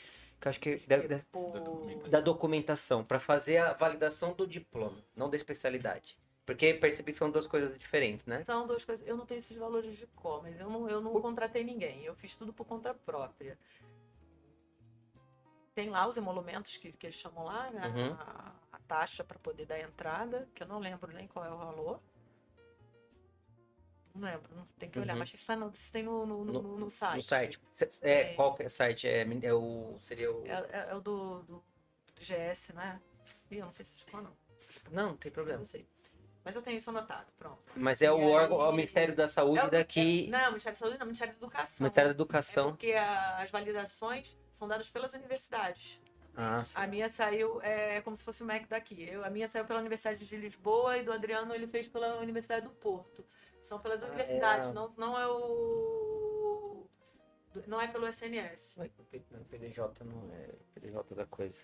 Que eu acho que deve, deve- Da documentação. da documentação para fazer a validação do diploma, não da especialidade. Porque percebi que são duas coisas diferentes, né? São duas coisas. Eu não tenho esses valores de cor, mas eu não, eu não contratei ninguém. Eu fiz tudo por conta própria. Tem lá os emolumentos que, que eles chamam lá, né? Uhum. a, a taxa para poder dar entrada, que eu não lembro nem qual é o valor. Lembro, tem que olhar, Uhum. mas isso, tá no, isso tem no, no, no- no- site. No site. É, É. qual que é o site? É, é o. Seria o. É, é- é o do, do GS, né? Eu não sei se ficou, não. Não, não tem Eu problema. não sei. Mas eu tenho isso anotado, pronto. Mas é o E órgão, é o aí- Ministério da Saúde É o- daqui. é- não, Ministério da Saúde não, Ministério da Educação. Ministério da É Educação. porque a- as validações são dadas pelas universidades. Ah, sim. A minha saiu é como se fosse o MEC daqui. Eu, a minha saiu pela Universidade de Lisboa e do Adriano ele fez pela Universidade do Porto. São pelas Ah, universidades, é. não, não é o. Não é pelo SNS. Não, PDJ não é PDJ da coisa.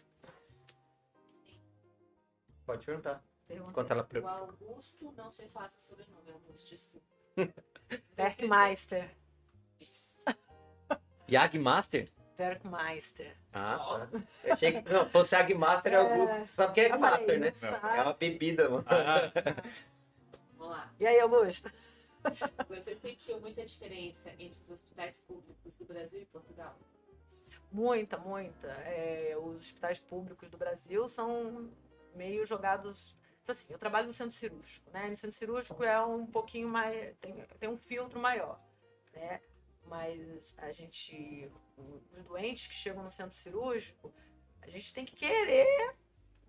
Pode perguntar. Pergunta. Enquanto ela. O Augusto, não sei falar seu sobrenome, Augusto, desculpa. Werkmeister. Isso. Yagmaster? Werkmeister. Ah, tá. Eu achei que. Não, fosse Yagmaster é o. Você sabe o que é Yagmaster, né? não. É uma bebida, mano. Vamos lá. E aí, Augusto? Você sentiu muita diferença entre os hospitais públicos do Brasil e Portugal? Muita, muita. É, os hospitais públicos do Brasil são meio jogados. tipo Assim, eu trabalho no centro cirúrgico, né? No centro cirúrgico é um pouquinho mais. tem, tem um filtro maior, né? Mas a gente. Os doentes que chegam no centro cirúrgico, a gente tem que querer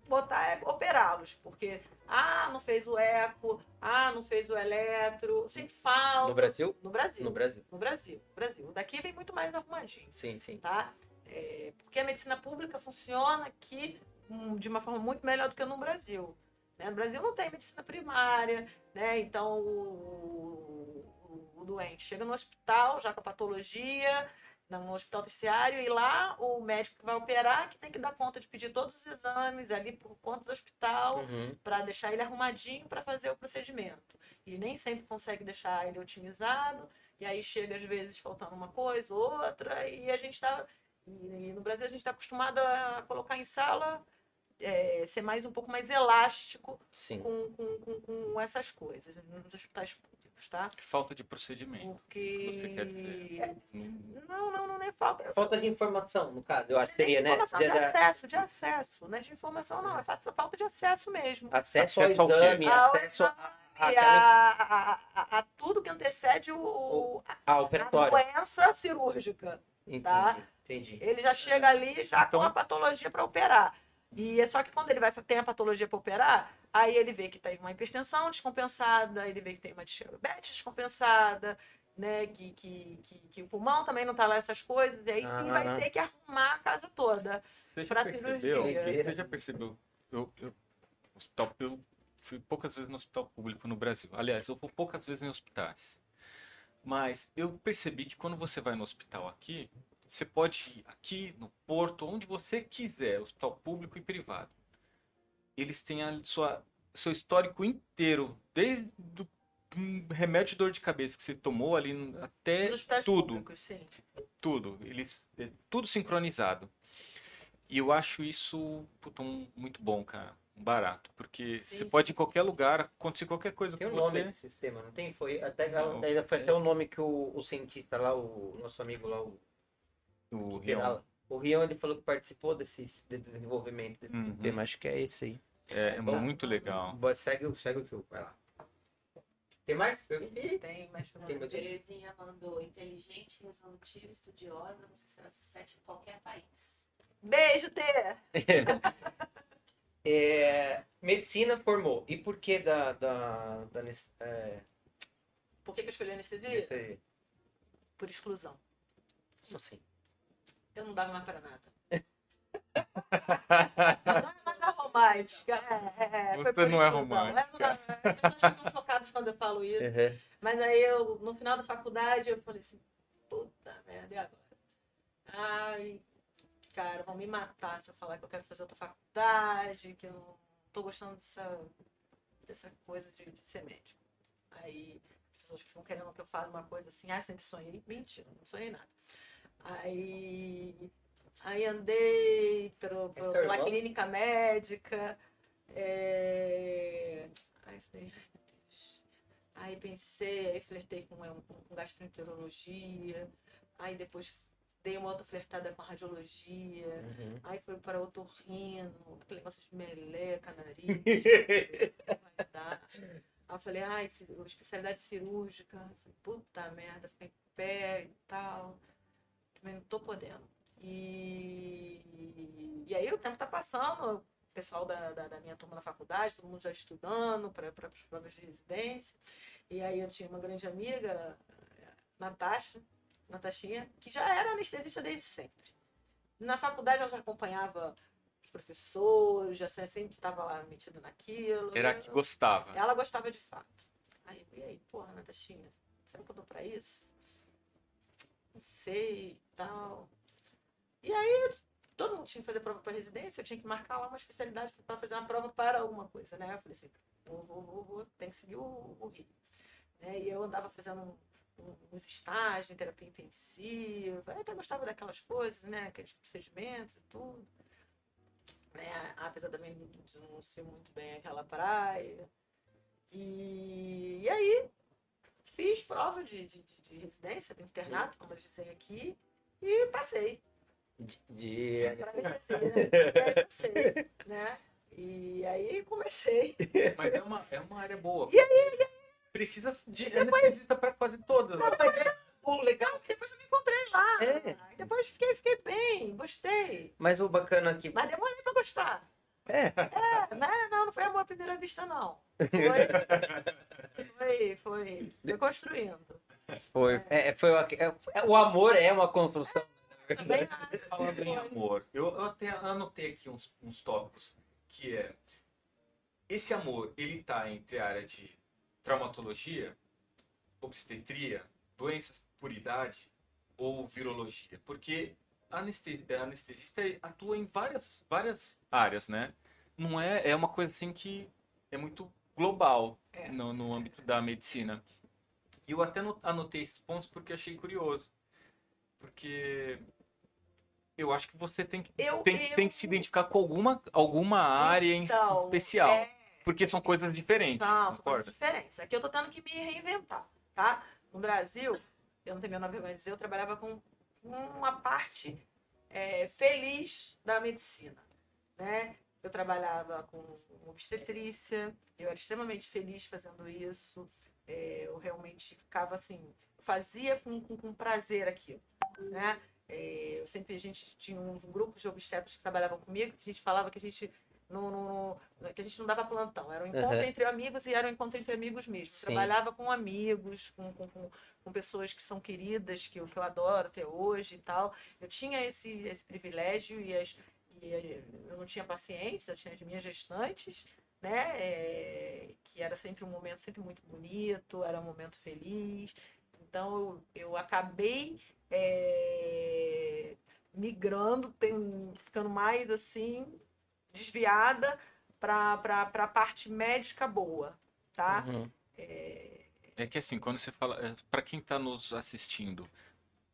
botar, é, operá-los, porque ah, não fez o eco, ah, não fez o eletro, sem falta. No Brasil? No Brasil. No Brasil. No Brasil. Brasil. Daqui vem muito mais arrumadinho Sim, sim. tá? É, porque a medicina pública funciona aqui hum, de uma forma muito melhor do que no Brasil. Né? No Brasil não tem medicina primária, né? Então o, o, o doente chega no hospital já com a patologia, no hospital terciário, e lá o médico que vai operar que tem que dar conta de pedir todos os exames ali por conta do hospital Uhum. para deixar ele arrumadinho para fazer o procedimento. E nem sempre consegue deixar ele otimizado, e aí chega às vezes faltando uma coisa, outra, e a gente está. E, no Brasil a gente está acostumado a colocar em sala, é, ser mais um pouco mais elástico com, com, com, com essas coisas nos hospitais tá? Falta de procedimento. O que você quer Porque. dizer? Não, não, não é falta. Falta de informação, no caso, eu acho que seria, de né? informação, de De- de- acesso, de acesso. Não é de informação, não. É falta falta de acesso mesmo. Acesso, Acesso ao exame, Ao acesso a, E a, a, a- a tudo que antecede o, O- a, a doença cirúrgica. Entendi, tá? entendi. Ele já chega ali já Então- com a patologia para operar. E é só que quando ele vai tem a patologia para operar, aí ele vê que tem uma hipertensão descompensada, ele vê que tem uma diabetes descompensada, né? Que, que, que, que o pulmão também não tá lá essas coisas, e aí que Ah. vai ter que arrumar a casa toda. Percebeu? cirurgia. Você já percebeu? Eu, eu, hospital, eu fui poucas vezes no hospital público no Brasil. Aliás, eu vou poucas vezes em hospitais. Mas eu percebi que quando você vai no hospital aqui, você pode ir aqui, no Porto, onde você quiser, hospital público e privado. Eles têm a sua, seu histórico inteiro, desde do, do remédio de dor de cabeça que você tomou ali até tudo públicos, sim. tudo. Eles é tudo sincronizado. E eu acho isso puta, um- muito bom, cara. Um barato, porque Sim, você sim, pode ir em sim. qualquer lugar, acontecer qualquer coisa Tem com um nome você. desse sistema, não tem? Foi até, Não, ainda foi é. até o nome que o, o cientista lá, o nosso amigo lá, o, O Rion. O Rion, ele falou que participou desse de desenvolvimento desse Uhum. sistema. Acho que é esse aí. É, é Bom. muito legal. Segue, o- segue o jogo, vai lá. Tem mais? Tem mais perguntas. Terezinha mandou inteligente, resolutiva, estudiosa, você será sucesso em qualquer país. Beijo, Tê! É, medicina formou. E por que da. da, da é, Por que, que eu escolhi anestesia? Por exclusão. como assim? Eu não dava mais para nada. Não é nada romântica. É, é, Você não é romântica. Eu não dava- As pessoas ficam chocadas quando eu falo isso. Uhum. Mas aí eu, no final da faculdade, eu falei assim, puta merda, e agora? Ai, cara, vão me matar se eu falar que eu quero fazer outra faculdade, que eu não tô gostando dessa, dessa coisa de, de ser médico. Aí as pessoas ficam querendo que eu fale uma coisa assim, ah, sempre sonhei. Mentira, não sonhei nada. Aí, aí andei pelo, pelo- seu pela irmão? clínica médica. É... Aí falei, ai meu Deus. Aí pensei, aí flertei com, com, com gastroenterologia, aí depois dei uma outra flertada com a radiologia, Uhum. aí foi para otorrino, aquele negócio de meleca, nariz, não vai dar. Aí eu falei, ai, ci- especialidade cirúrgica. Falei, puta merda, ficar em pé e tal. Também não tô podendo. E, e aí o tempo tá passando, o pessoal da, da, da minha turma na faculdade, todo mundo já estudando para as provas de residência. E aí eu tinha uma grande amiga, Natasha, Natashinha, que já era anestesista desde sempre. Na faculdade ela já acompanhava os professores, já sempre estava lá metida naquilo. Era que gostava. Ela gostava de fato. Aí, e aí, porra, Natashinha, será que eu dou pra isso? Não sei e tal. E aí, todo mundo tinha que fazer prova para residência, eu tinha que marcar lá uma especialidade para fazer uma prova para alguma coisa, né? Eu falei assim, vou, vou, vou, vou tem que seguir o, o Rio. Né? E eu andava fazendo um- um- uns estágios em terapia intensiva, eu até gostava daquelas coisas, né? Aqueles procedimentos e tudo. Né? Apesar também de não ser muito bem aquela praia. E, e aí, fiz prova de, de, de- de residência, de internato, como eles dizem aqui, e passei De, de- para anestesia, né? E aí passei, né? E aí comecei. Mas é uma, é uma área boa. E aí, Precisa de anestesista para quase todas. né? Pô, legal. Depois eu me encontrei lá. É. Aí depois fiquei, fiquei bem, gostei. Mas o bacana aqui. Mas demorei para gostar. É. É, mas não, não foi amor à primeira vista, não. Foi, foi, foi, foi construindo. Foi, é, foi o, é- o amor é uma construção. Também Falando em amor, eu, eu até anotei aqui uns, uns tópicos que é esse amor, ele tá entre a área de traumatologia, obstetria, doenças por idade ou virologia? Porque a anestesi- a anestesista atua em várias, várias áreas, né? Não é, é uma coisa assim que é muito global É. no, no âmbito da medicina. E eu até no- anotei esses pontos porque achei curioso. Porque eu acho que você tem que, Eu- tem, eu- tem que se identificar com alguma, alguma área em Então, especial. é, Porque são coisas diferentes, São coisas diferentes. Aqui eu tô tendo que me reinventar, tá? No Brasil, eu não tenho a vergonha de dizer, eu trabalhava com uma parte é, feliz da medicina, né? Eu trabalhava com obstetrícia, eu era extremamente feliz fazendo isso, é, eu realmente ficava assim, fazia com, com, com prazer aquilo, né? É, eu sempre, a gente tinha uns grupos de obstetras que trabalhavam comigo, que a gente falava que a gente não, não- não- que a gente não dava plantão, era um encontro Aham. entre amigos e era um encontro entre amigos mesmo. Sim. Trabalhava com amigos, com, com, com, com pessoas que são queridas, que, eu- que eu adoro até hoje e tal. Eu tinha esse, esse privilégio e, as, e eh, eu não tinha pacientes, eu tinha as minhas gestantes, né? eh, que era sempre um momento sempre muito bonito, era um momento feliz. Então eu, eu acabei eh, migrando, tem- ficando mais assim, desviada para a parte médica boa, tá? Uhum. É que assim, quando você fala, para quem está nos assistindo,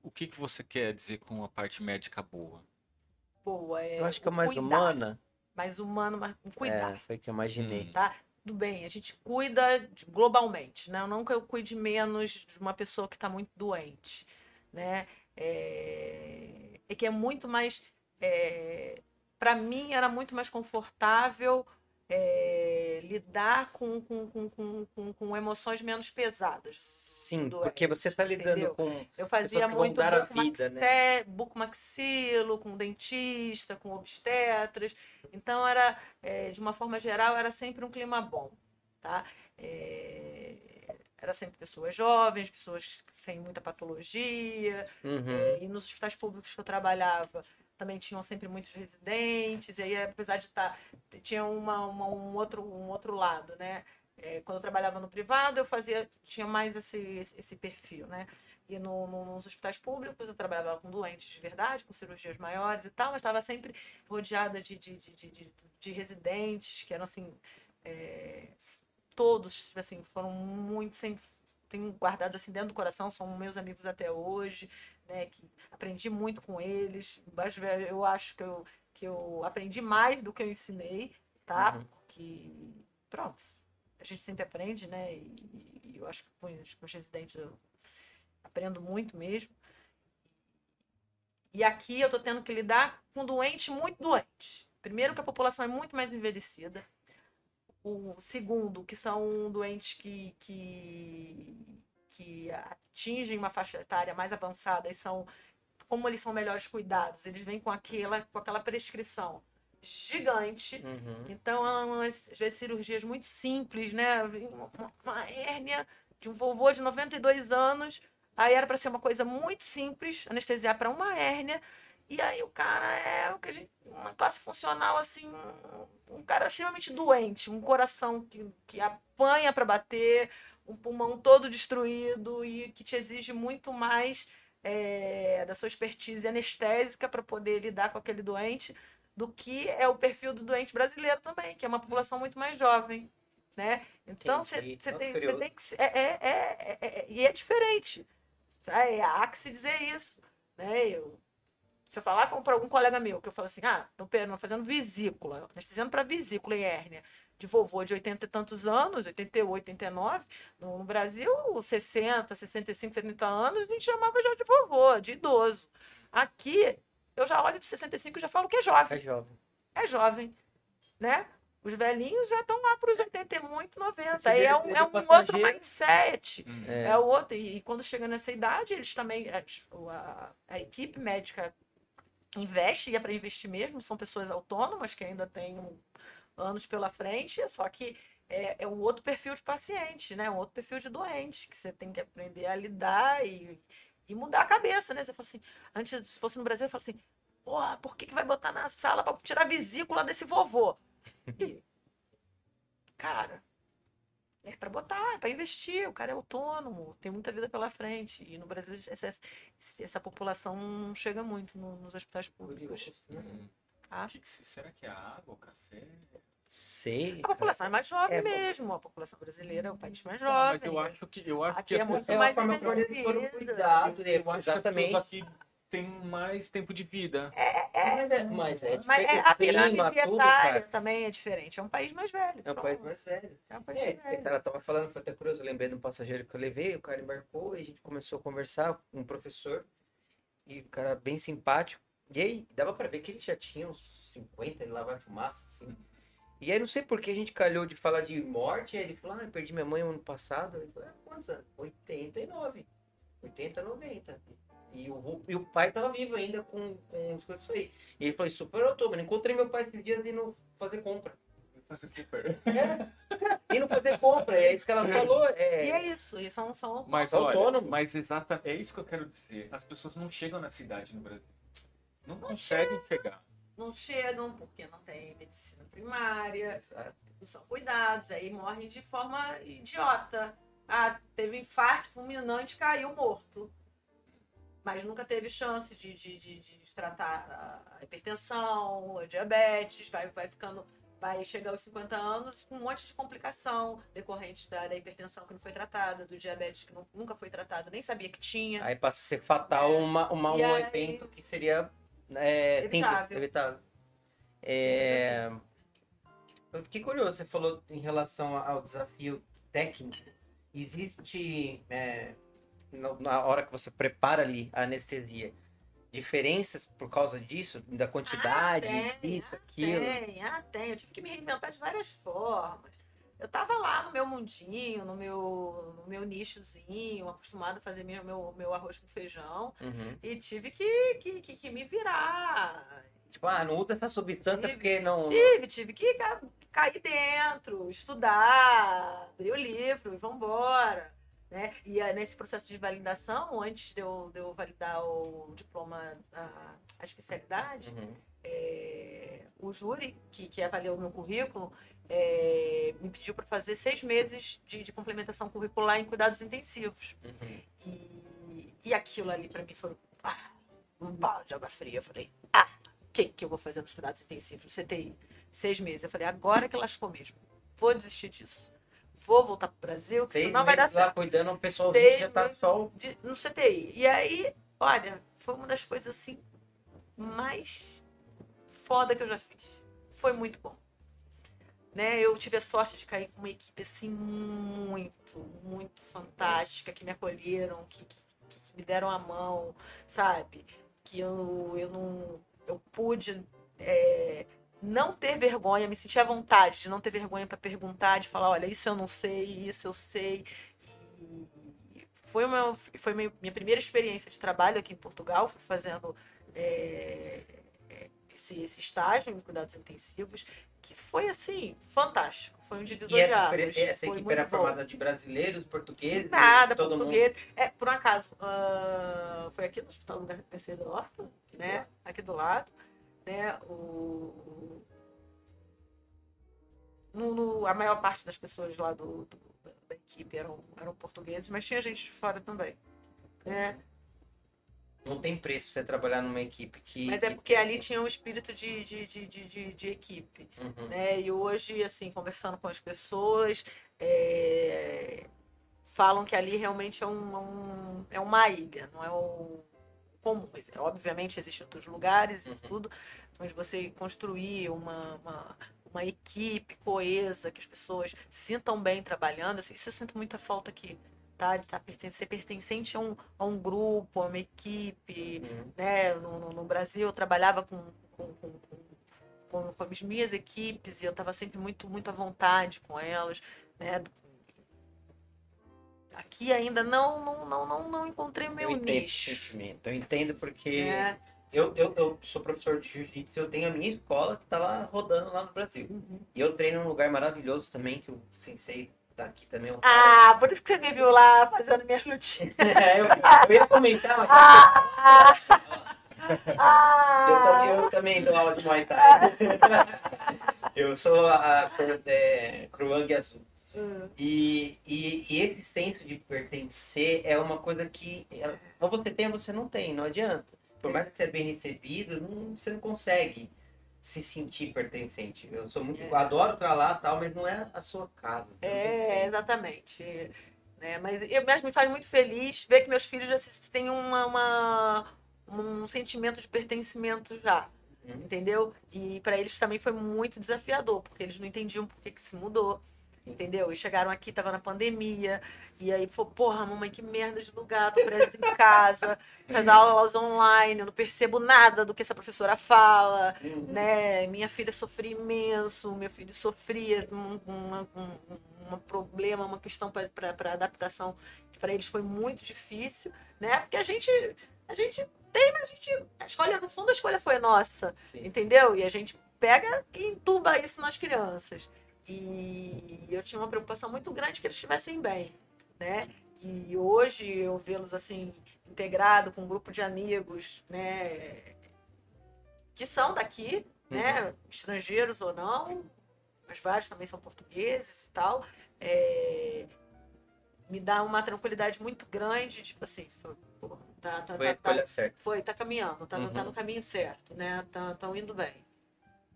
o que que você quer dizer com a parte médica boa? Boa, é Eu acho que é mais cuidar, humana. Mais humano, mais cuidar. É, foi o que eu imaginei. Hum. tá? Tudo bem, a gente cuida globalmente, né? Não que eu cuide menos de uma pessoa que está muito doente, né? É, é que é muito mais, para mim era muito mais confortável é, lidar com, com, com, com, com, emoções menos pesadas. Sim, doente, porque você está lidando entendeu? com. Eu fazia muito vida, né? bucomaxilo com dentista, com obstetras. Então, era, é, de uma forma geral, era sempre um clima bom, tá? É, era sempre pessoas jovens, pessoas sem muita patologia. Uhum. é, e nos hospitais públicos que eu trabalhava, também tinham sempre muitos residentes. E aí, apesar de estar... Tinha uma, uma- um, outro, um outro lado, né? É, quando eu trabalhava no privado, eu fazia, tinha mais esse, esse, perfil, né? E no, no- nos hospitais públicos eu trabalhava com doentes de verdade, com cirurgias maiores e tal, mas estava sempre rodeada de, de, de, de, de- de residentes que eram assim, é, todos assim, foram muito tenho guardado assim dentro do coração, são meus amigos até hoje, né? Que aprendi muito com eles, mas eu acho que eu, que eu aprendi mais do que eu ensinei, tá? Uhum. Porque, pronto, a gente sempre aprende, né? E, e eu acho que com os, com os residentes eu aprendo muito mesmo. E aqui eu tô tendo que lidar com doente muito doente. Primeiro que a população é muito mais envelhecida. O segundo, que são doentes que, que, que atingem uma faixa etária mais avançada e são, como eles são melhores cuidados, eles vêm com aquela, com aquela prescrição gigante. Uhum. Então, é às vezes, cirurgias muito simples, né? Uma- uma hérnia de um vovô de 92 anos, aí era para ser uma coisa muito simples, anestesiar para uma hérnia, e aí o cara é o que a gente, uma classe funcional, assim, um, cara extremamente doente, um coração que, que apanha para bater, um pulmão todo destruído e que te exige muito mais é, da sua expertise anestésica para poder lidar com aquele doente do que é o perfil do doente brasileiro também, que é uma população muito mais jovem, né? Então você tem, tem que é, é, é, é- é- e é diferente, sabe? há que se dizer isso, né? Eu, se eu falar para algum colega meu que eu falo assim, ah, pe- fazendo vesícula, anestesiando para vesícula e hérnia de vovô de 80 e tantos anos, 88, 89, no, Brasil, 60, 65, 70 anos, a gente chamava já de vovô, de idoso. Aqui, eu já olho de 65 e já falo que é jovem É jovem. é jovem, né? Os velhinhos já estão lá para os 80 e muito, 90. Esse Aí é um, é um outro mindset. Hum. É. É o outro. E, e quando chega nessa idade, eles também. A, a- a equipe médica investe, e é para investir mesmo, são pessoas autônomas que ainda têm anos pela frente, só que é, é um outro perfil de paciente, né? Um outro perfil de doente, que você tem que aprender a lidar e, e mudar a cabeça, né? Você fala assim, antes, se fosse no Brasil, eu falo assim, porra, por que, que vai botar na sala para tirar a vesícula desse vovô? E cara, é para botar, é para investir. O cara é autônomo, tem muita vida pela frente. E no Brasil essa, essa população não chega muito no, nos hospitais públicos. Hum. Tá? Que que se- será que é água, café? Sei. A população é mais jovem É, mesmo. A população brasileira é o país mais jovem. mas eu acho que eu acho Aqui que é muito mais foram envelhecida. cuidados, eu acho que exatamente. pessoas aqui tem mais tempo de vida. Mas é, mas é Mas é, diferente. a O clima, pirâmide etária também é diferente. É um país mais velho. É um pronto. país mais velho. É um país É, mais velho. ela tava falando, foi até curioso, eu lembrei de um passageiro que eu levei, o cara embarcou e a gente começou a conversar com um professor, e o cara bem simpático, e aí dava pra ver que ele já tinha uns 50, ele lá vai fumaça, assim. E aí não sei por que a gente calhou de falar de morte, aí ele falou, ah, eu perdi minha mãe ano passado, eu falei, ah, quantos anos? 89, 80, 90. E o, e o pai tava vivo ainda com, com as coisas aí. E ele falou, isso superou tudo, mano. Encontrei meu pai esses dias indo fazer compra. Fazer super. Indo fazer compra, é isso que ela falou. É... E é isso. E são, são Mas Autônomo. olha, mas exatamente, é isso que eu quero dizer. As pessoas não chegam na cidade no Brasil. Não conseguem chegar. não chegam porque não tem medicina primária, Exato. não são cuidados, aí morrem de forma idiota. Ah, teve um infarto fulminante, caiu morto. Mas nunca teve chance de, de, de, de tratar a hipertensão, a diabetes, vai, vai ficando. Vai chegar aos 50 anos com um monte de complicação decorrente da, da hipertensão que não foi tratada, do diabetes que não- nunca foi tratado, nem sabia que tinha. Aí passa a ser fatal uma, uma, E um aí- evento que seria é, simples, Evitável. evitável. É, Eu fiquei curioso, você falou em relação ao desafio técnico. Existe, é, na- hora que você prepara ali a anestesia, diferenças por causa disso? Da quantidade, Ah, tem, isso, aquilo? Tem, ah, tem. Eu tive que me reinventar de várias formas. Eu tava lá no meu mundinho, no meu, no meu nichozinho, acostumado a fazer meu, meu, meu arroz com feijão. Uhum. E tive que, que, que, que me virar. Tipo, ah, não usa essa substância Tive- porque não. Tive, tive que ca- cair dentro, estudar, abrir o livro e vambora. Né? E ah, nesse processo de validação, antes de eu, de eu validar o diploma, a, a especialidade, Uhum. é, o júri que, que avaliou o meu currículo é, me pediu para fazer seis meses de, de complementação curricular em cuidados intensivos. Uhum. E, e aquilo ali para mim foi ah, um balde de água fria. Eu falei, ah, o que, que eu vou fazer nos cuidados intensivos, CTI? Seis meses. Eu falei, agora que lascou mesmo. Vou desistir disso. Vou voltar pro Brasil, que Seis senão vai dar meses lá certo cuidando, o pessoal Seis já tá só. de- no CTI. E aí, olha, foi uma das coisas assim mais foda que eu já fiz. Foi muito bom. Né? Eu tive a sorte de cair com uma equipe assim muito, muito fantástica, que me acolheram, que, que, que me deram a mão, sabe? Que eu, eu não. Eu pude é, não ter vergonha, me sentir à vontade de não ter vergonha para perguntar, de falar, olha, isso eu não sei, isso eu sei. E foi uma, foi minha primeira experiência de trabalho aqui em Portugal, fui fazendo é, esse, esse estágio em cuidados intensivos, que foi assim, fantástico. Foi um divisor E de essa, águas. experi- essa foi equipe era bom. formada de brasileiros, portugueses? Nada, todo português. É, por um acaso, ah, foi aqui no Hospital do Garcia da Horta, né? Aqui do lado, né? O, no, no- a maior parte das pessoas lá do, do- da, equipe eram, eram portugueses, mas tinha gente de fora também. Né? Não tem preço você trabalhar numa equipe que. Mas é que- porque ali tinha um espírito de, de, de, de, de, de equipe. Uhum. né? E hoje, assim, conversando com as pessoas, é, falam que ali realmente é, um, um- é uma ilha, não é um comum. Obviamente existem outros lugares e Uhum. tudo, mas você construir uma, uma, uma equipe coesa, que as pessoas sintam bem trabalhando, isso eu sinto muita falta aqui. Tá? De tá, perten- ser pertencente a um, a um grupo, a uma equipe, Uhum. né? No, no- no Brasil eu trabalhava com, com, com, com, com- com as minhas equipes e eu estava sempre muito, muito à vontade com elas, né? Aqui ainda não, não, não, não, não encontrei o meu eu entendo esse nicho. sentimento. Eu entendo porque né? eu, eu, eu sou professor de jiu-jitsu, eu tenho a minha escola que tá lá rodando lá no Brasil. Uhum. E eu treino num lugar maravilhoso também, que o sensei daqui também é. Ah, por isso que você me viu lá fazendo minhas lutinhas. É, eu, eu ia comentar, mas Ah! eu, também, Ah! eu também dou aula de Muay Thai. Eu sou a, a é, Kruang azul. Hum. E, e, e esse senso de pertencer é uma coisa que ou você tem ou você não tem, não adianta. Por mais que você é bem recebido, não- você não consegue se sentir pertencente. Eu sou muito, É. adoro estar lá tal, mas não é a sua casa. É, exatamente. Né? Mas, eu, mas me faz muito feliz ver que meus filhos já se- têm uma, uma- um sentimento de pertencimento já. Uhum. Entendeu? E para eles também foi muito desafiador, porque eles não entendiam por que, que se mudou. Entendeu? E chegaram aqui, tava na pandemia, e aí falou, porra, mamãe, que merda de lugar, tô presa em casa, essas aulas online, eu não percebo nada do que essa professora fala Uhum. né? Minha filha sofria imenso, meu filho sofria um, um, um, um problema, uma questão para adaptação que para eles foi muito difícil, né? Porque a gente a gente tem, mas a gente a escolha no fundo a escolha foi nossa, Sim. entendeu? E a gente pega e entuba isso nas crianças. E eu tinha uma preocupação muito grande que eles estivessem bem, né? E hoje eu vê-los assim integrado com um grupo de amigos, né? Que são daqui, né? Estrangeiros ou não, mas vários também são portugueses e tal. É, me dá uma tranquilidade muito grande, tipo assim, foi, pô, tá, tá, Foi a tá, tá- certa. foi, tá caminhando, tá, no- tá Uhum. no caminho certo, né? Estão indo bem.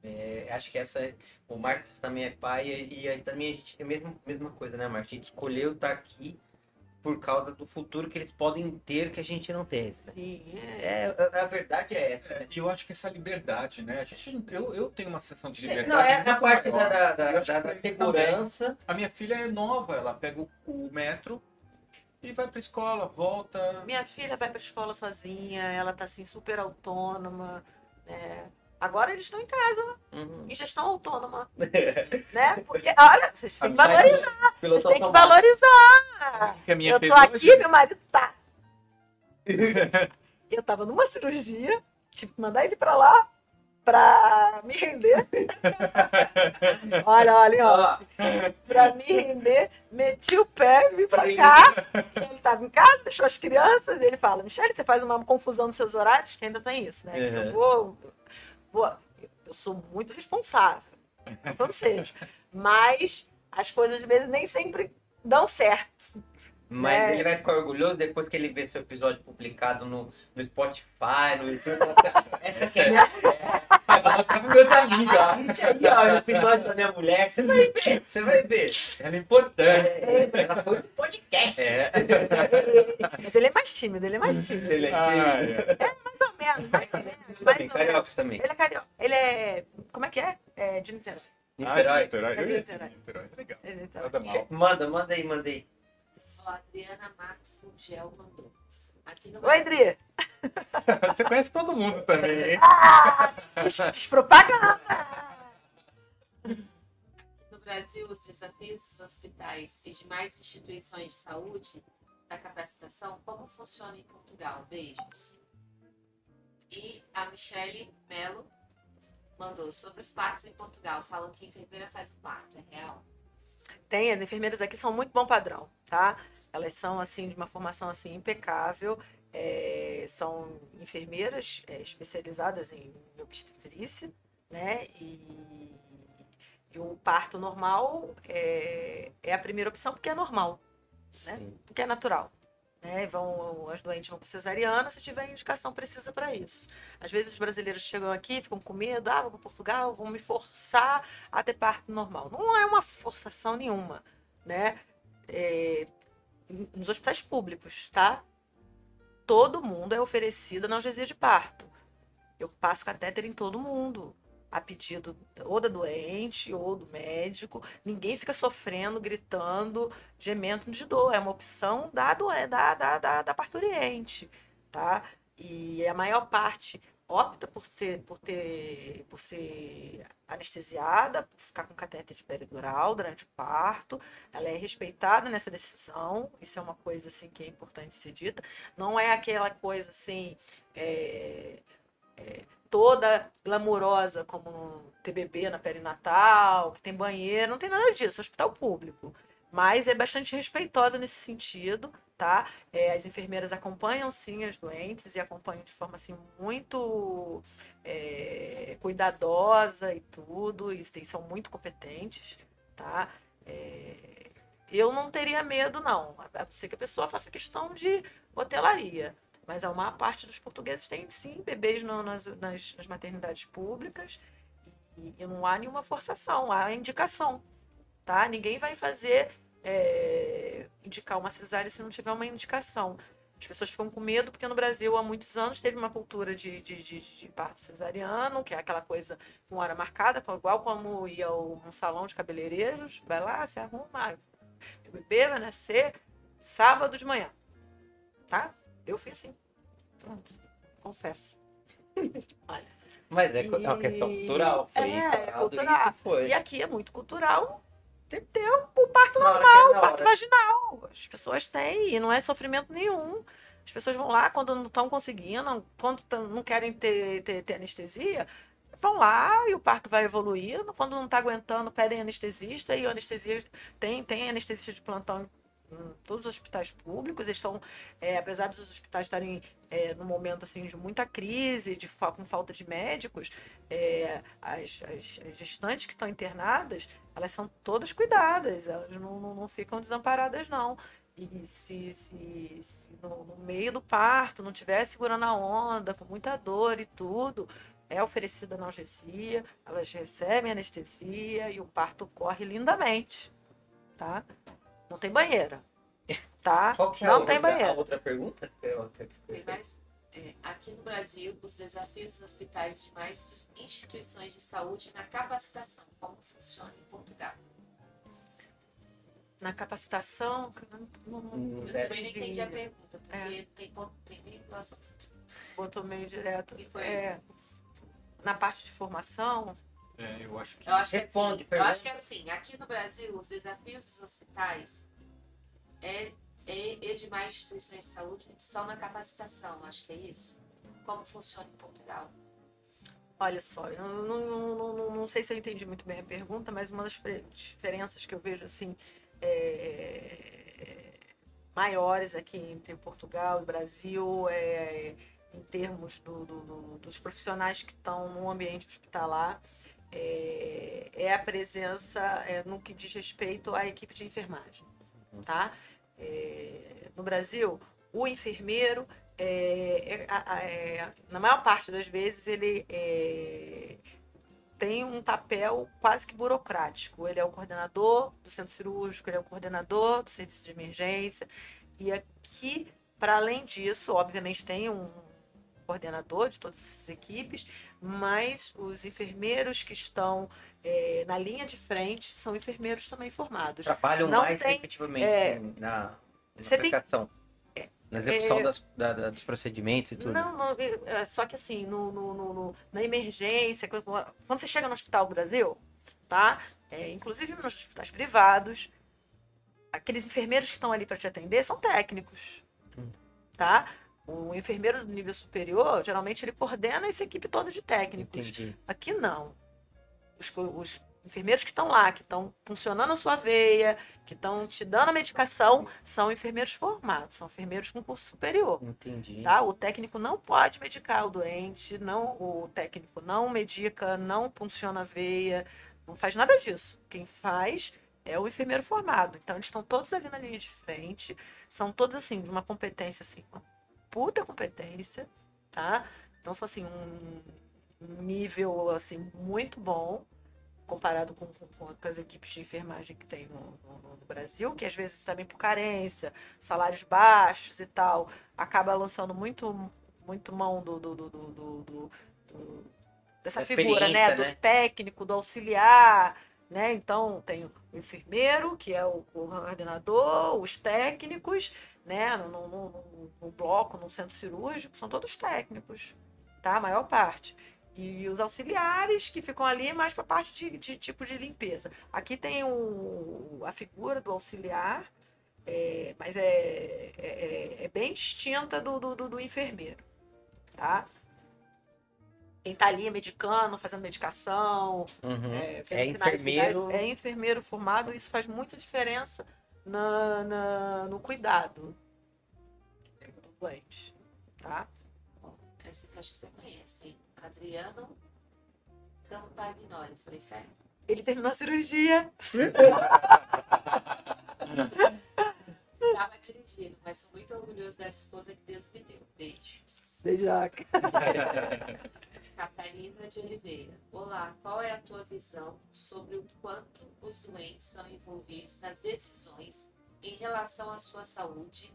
É, acho que essa é- o Marcos também é pai e, e aí também a gente é a mesma, mesma coisa, né, Marcos? A gente escolheu estar aqui por causa do futuro que eles podem ter que a gente não tem. né? Sim, é. É, a, a verdade é essa. É, E eu acho que essa liberdade, né? A gente, eu, eu tenho uma sensação de É, liberdade. não, é a parte da, maior. da, da- da- da segurança. A minha filha é nova, ela pega o, o metro e vai pra escola, volta. Minha filha vai para escola sozinha, ela tá assim super autônoma, né? Agora eles estão em casa, Uhum. em gestão autônoma, né? Porque, olha, vocês têm que valorizar, vocês têm que valorizar. Que a minha Eu tô aqui, hoje. meu marido tá. Eu tava numa cirurgia, tive que mandar ele pra lá pra me render. Olha, olha, ó. Pra me render, meti o pé, vim pra cá. Ele tava em casa, deixou as crianças, e ele fala: Michele, você faz uma confusão nos seus horários, que ainda tem isso, né? Que Uhum. Eu vou, vou. Eu sou muito responsável. Não seja. Mas as coisas, às vezes, nem sempre dão certo. Mas É. ele vai ficar orgulhoso depois que ele ver seu episódio publicado no, no Spotify, no YouTube. Essa aqui é minha meus amigos. ó. gente aí, ó, o episódio da minha mulher. Você vai ver, você vai ver. Ela é importante. É, ela foi no podcast. É. Mas ele é mais tímido, ele é mais tímido. Ele é Ah, tímido. é. Mais ou menos, mais ou menos. Tem Mais ou carioca menos. também. Ele é carioca. Ele é. Como é que é? É de Niterói. Niterói. Ah, Niterói. Eu ia Niterói. dizer Niterói. Legal. Ele é de Niterói. Nada mal. Manda, manda aí, manda aí. Ó, Adriana Marques Gugel mandou. Aqui no, Oi, Dri. Você conhece todo mundo também, hein? Fiz, fiz propaganda. no Brasil, os desafios dos hospitais e demais instituições de saúde da capacitação, como funciona em Portugal? Beijos. E a Michele Melo mandou sobre os partos em Portugal. Falam que enfermeira faz o parto. É real? Tem, as enfermeiras aqui são muito bom padrão, tá? Elas são, assim, de uma formação, assim, impecável. É, são enfermeiras é, especializadas em obstetrícia, né? E, e o parto normal é, é a primeira opção porque é normal, né? Sim. porque é natural. Né? Vão, as doentes vão para cesariana se tiver indicação precisa para isso. Às vezes os brasileiros chegam aqui, ficam com medo, ah, vou para Portugal, vão me forçar a ter parto normal. Não é uma forçação nenhuma, né? É, nos hospitais públicos, tá? Todo mundo é oferecido analgesia de parto. Eu passo catéter em todo mundo, a pedido ou da doente ou do médico. Ninguém fica sofrendo, gritando, gemendo de dor. É uma opção da, da, da, da, da parturiente, tá? E a maior parte opta por ter, por ter, por ser anestesiada, por ficar com catéter de peridural durante o parto. Ela é respeitada nessa decisão. Isso é uma coisa assim que é importante ser dita. Não é aquela coisa assim é, é, toda glamurosa como no TBB na perinatal, que tem banheiro, não tem nada disso, é hospital público. Mas é bastante respeitosa nesse sentido, tá? É, as enfermeiras acompanham sim as doentes e acompanham de forma assim muito é, cuidadosa e tudo, e são muito competentes, tá? É, eu não teria medo, não, a não ser que a pessoa faça questão de hotelaria. Mas a maior parte dos portugueses tem sim bebês no, nas, nas, nas, maternidades públicas e, e, não há nenhuma forçação, há indicação, tá? Ninguém vai fazer é, indicar uma cesárea se não tiver uma indicação. As pessoas ficam com medo porque no Brasil há muitos anos teve uma cultura de, de, de, de parto cesariano, que é aquela coisa com hora marcada, igual como ia um salão de cabeleireiros, vai lá, se arruma, o bebê vai nascer sábado de manhã, tá? Eu fui assim, pronto, confesso. Olha. Mas é e... uma questão cultural, foi é, é cultural. Foi. E aqui é muito cultural ter o parto normal, o parto vaginal. As pessoas têm, e não é sofrimento nenhum. As pessoas vão lá quando não estão conseguindo, quando não querem ter, ter, ter, anestesia, vão lá e o parto vai evoluindo. Quando não está aguentando, pedem anestesista e o anestesia tem, tem anestesista de plantão todos os hospitais públicos. Estão, é, apesar dos hospitais estarem é, no momento assim de muita crise, de com falta de médicos, é, as, as, as, gestantes que estão internadas, elas são todas cuidadas, elas não, não, não ficam desamparadas não. E se, se, se no, no, meio do parto não tiver segurando a onda, com muita dor e tudo, é oferecida analgesia, elas recebem anestesia e o parto corre lindamente, tá? Não tem banheira. Tá? Qual que é não a tem outra, banheira. A outra pergunta? Tem mais? É, aqui no Brasil, os desafios dos hospitais de mais instituições de saúde na capacitação, como funciona em Portugal? Na capacitação, não, não, não, eu também não entendi a pergunta, porque é. tem, tem vinculação. Botou meio direto. É, na parte de formação, é, eu acho que. Eu acho que, Responde, assim, eu acho que é assim, aqui no Brasil, os desafios dos hospitais é, é, é de mais instituições de saúde são na capacitação, acho que é isso. Como funciona em Portugal? Olha só, eu não, não, não, não, sei se eu entendi muito bem a pergunta, mas uma das diferenças que eu vejo assim é, maiores aqui entre Portugal e Brasil é em termos do, do, do, dos profissionais que estão no ambiente hospitalar é, é a presença é, no que diz respeito à equipe de enfermagem, tá? É, no Brasil, o enfermeiro, é, é, é, na maior parte das vezes, ele é, tem um papel quase que burocrático. Ele é o coordenador do centro cirúrgico, ele é o coordenador do serviço de emergência. E aqui, para além disso, obviamente tem um coordenador de todas essas equipes, mas os enfermeiros que estão é, na linha de frente são enfermeiros também formados. Trabalham Não mais tem, efetivamente é, na, na aplicação. Tem, é, na execução é, das, da, dos procedimentos e tudo. Não, não é, só que assim, no, no, no, na emergência, quando, você chega no Hospital Brasil, tá? É, inclusive nos hospitais privados, aqueles enfermeiros que estão ali para te atender são técnicos, hum. tá? O enfermeiro do nível superior, geralmente, ele coordena essa equipe toda de técnicos. Entendi. Aqui não. Os, os enfermeiros que estão lá, que estão funcionando a sua veia, que estão te dando a medicação, são enfermeiros formados, são enfermeiros com curso superior. Entendi. Tá? O técnico não pode medicar o doente, não, o técnico não medica, não funciona a veia, não faz nada disso. Quem faz é o enfermeiro formado. Então, eles estão todos ali na linha de frente, são todos assim, de uma competência assim, puta competência, tá? Então, são assim, um nível assim muito bom comparado com, com, com, as equipes de enfermagem que tem no, no, no, Brasil, que às vezes também por carência, salários baixos e tal, acaba lançando muito, muito mão do, do, do, do dessa figura, né? né? Do técnico, do auxiliar, né? Então tem o enfermeiro, que é o coordenador, os técnicos né, no, no, no, no bloco, no centro cirúrgico, são todos técnicos, tá? A maior parte. E os auxiliares que ficam ali mais para a parte de, de, tipo de limpeza. Aqui tem o, a figura do auxiliar, é, mas é, é, é, é, bem distinta do, do, do, do enfermeiro. Tá? Quem está ali medicando, fazendo medicação, uhum. é, é enfermeiro. É enfermeiro formado, isso faz muita diferença na, na, no cuidado, doente, tá? Acho que você conhece, hein? Adriano Campagnoli, falei certo? Ele terminou a cirurgia. Estava dirigindo, mas sou muito orgulhoso dessa esposa que Deus me deu. Beijos. Beijoca. Catarina de Oliveira. Olá, qual é a tua visão sobre o quanto os doentes são envolvidos nas decisões em relação à sua saúde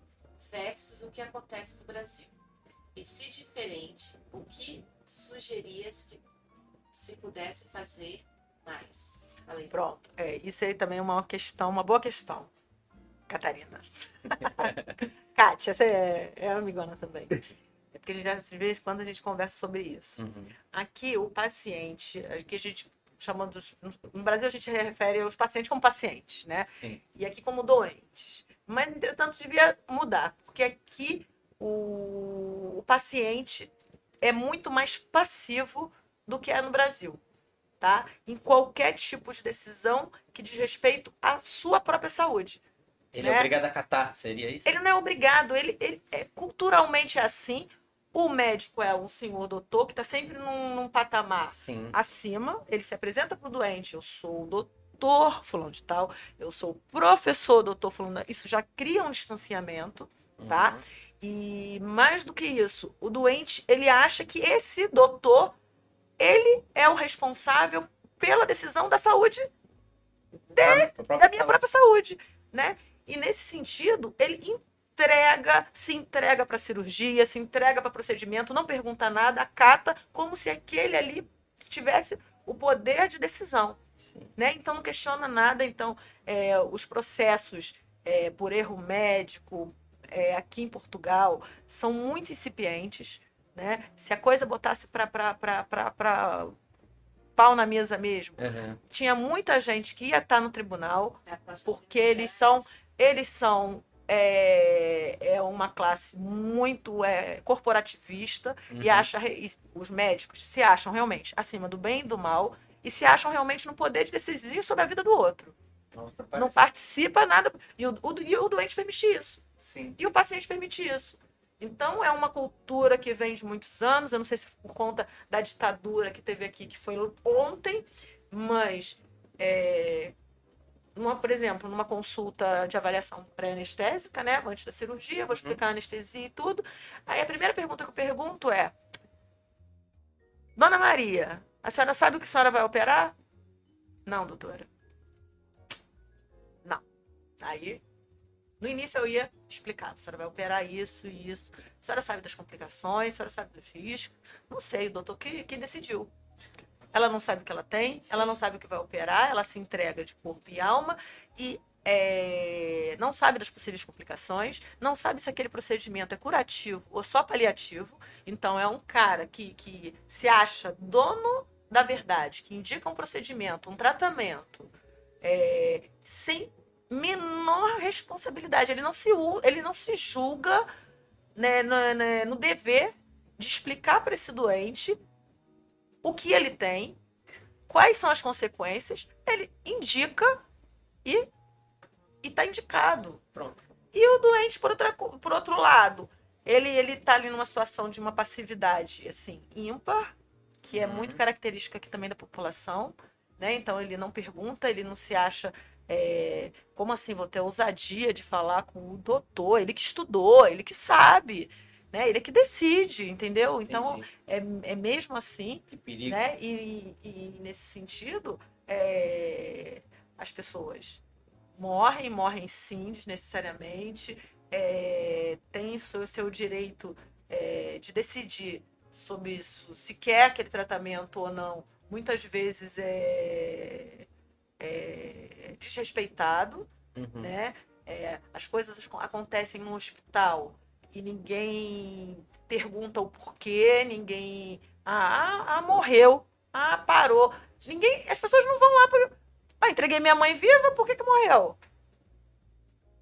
versus o que acontece no Brasil? E se diferente, o que sugerias que se pudesse fazer mais? Pronto. É, isso aí também é uma questão, uma boa questão. Catarina. Kátia, essa é, é amigona também. É porque a gente já, de vez em quando a gente conversa sobre isso. Uhum. Aqui, o paciente, aqui a gente chamando dos, no Brasil a gente refere aos pacientes como pacientes, né? Sim. E aqui como doentes. Mas, entretanto, devia mudar, porque aqui o, o paciente é muito mais passivo do que é no Brasil, tá? Em qualquer tipo de decisão que diz respeito à sua própria saúde. Ele Né? é obrigado a catar, seria isso? Ele não é obrigado, ele, ele é, culturalmente é assim. O médico é um senhor doutor que está sempre num, num patamar Sim. acima, ele se apresenta para o doente, eu sou o doutor fulano de tal, eu sou o professor doutor fulano, isso já cria um distanciamento, tá? Uhum. E mais do que isso, o doente, ele acha que esse doutor, ele é o responsável pela decisão da saúde, Pro próprio da minha saúde. própria saúde, né? E nesse sentido, ele entrega, se entrega para cirurgia, se entrega para procedimento, não pergunta nada, acata como se aquele ali tivesse o poder de decisão, Sim. né? Então não questiona nada. Então é, os processos é, por erro médico é, aqui em Portugal são muito incipientes, né? Se a coisa botasse para pau na mesa mesmo, Uhum. tinha muita gente que ia estar no tribunal É porque eles são eles são é, é uma classe muito é, corporativista e Uhum. acha re- e os médicos se acham realmente acima do bem e do mal e se acham realmente no poder de decidir sobre a vida do outro. Nossa, tá Não participa nada e o, o- e o doente permite isso Sim. e o paciente permite isso. Então é uma cultura que vem de muitos anos. Eu não sei se por conta da ditadura que teve aqui, que foi ontem, mas é, numa, por exemplo, numa consulta de avaliação pré-anestésica, né, antes da cirurgia, vou explicar a anestesia e tudo. Aí a primeira pergunta que eu pergunto é: Dona Maria, a senhora sabe o que a senhora vai operar? Não, doutora. Não. Aí no início eu ia explicar, a senhora vai operar isso e isso. A senhora sabe das complicações, a senhora sabe dos riscos. Não sei, o doutor que, que decidiu. Ela não sabe o que ela tem, ela não sabe o que vai operar, ela se entrega de corpo e alma e é, não sabe das possíveis complicações, não sabe se aquele procedimento é curativo ou só paliativo. Então é um cara que, que se acha dono da verdade, que indica um procedimento, um tratamento, é, sem menor responsabilidade. Ele não se, ele não se julga né, no, né, no dever de explicar para esse doente o que ele tem, quais são as consequências. Ele indica e está indicado. Pronto. E o doente, por, outra, por outro lado, ele ele está ali numa situação de uma passividade assim ímpar, que é Uhum. muito característica aqui também da população, né? Então ele não pergunta, ele não se acha é, como assim vou ter ousadia de falar com o doutor, ele que estudou, ele que sabe, né? Ele que decide, entendeu? Então é, é mesmo assim Que perigo. né? E, e nesse sentido, é, as pessoas morrem, morrem sim, desnecessariamente, é, têm o seu, seu direito é, de decidir sobre isso, se quer aquele tratamento ou não. Muitas vezes é, é desrespeitado, Uhum. né? É, as coisas acon- acontecem no hospital e ninguém pergunta o porquê, ninguém. Ah, ah, ah, morreu. Ah, parou. Ninguém. As pessoas não vão lá para. Ah, entreguei minha mãe viva, por que, que morreu?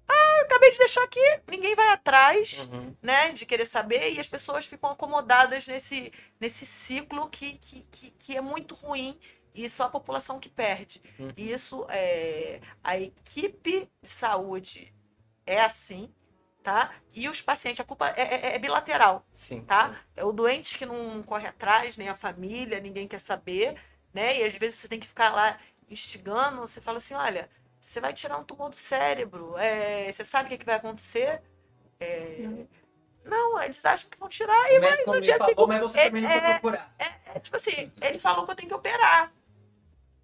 Ah, acabei de deixar aqui. Ninguém vai atrás, Uhum. né, de querer saber, e as pessoas ficam acomodadas nesse, nesse ciclo que, que, que, que é muito ruim e só a população que perde. Uhum. Isso é. A equipe de saúde é assim, tá? E os pacientes, a culpa é, é- é bilateral, Sim. tá? É o doente que não corre atrás, nem a família, ninguém quer saber, né? E às vezes você tem que ficar lá instigando, você fala assim, olha, você vai tirar um tumor do cérebro, é, você sabe o que, que vai acontecer? É, não, eles acham que vão tirar e médico no dia falou, seguinte- mas você é- também não foi é- procurar. é, tipo assim, ele falou que eu tenho que operar.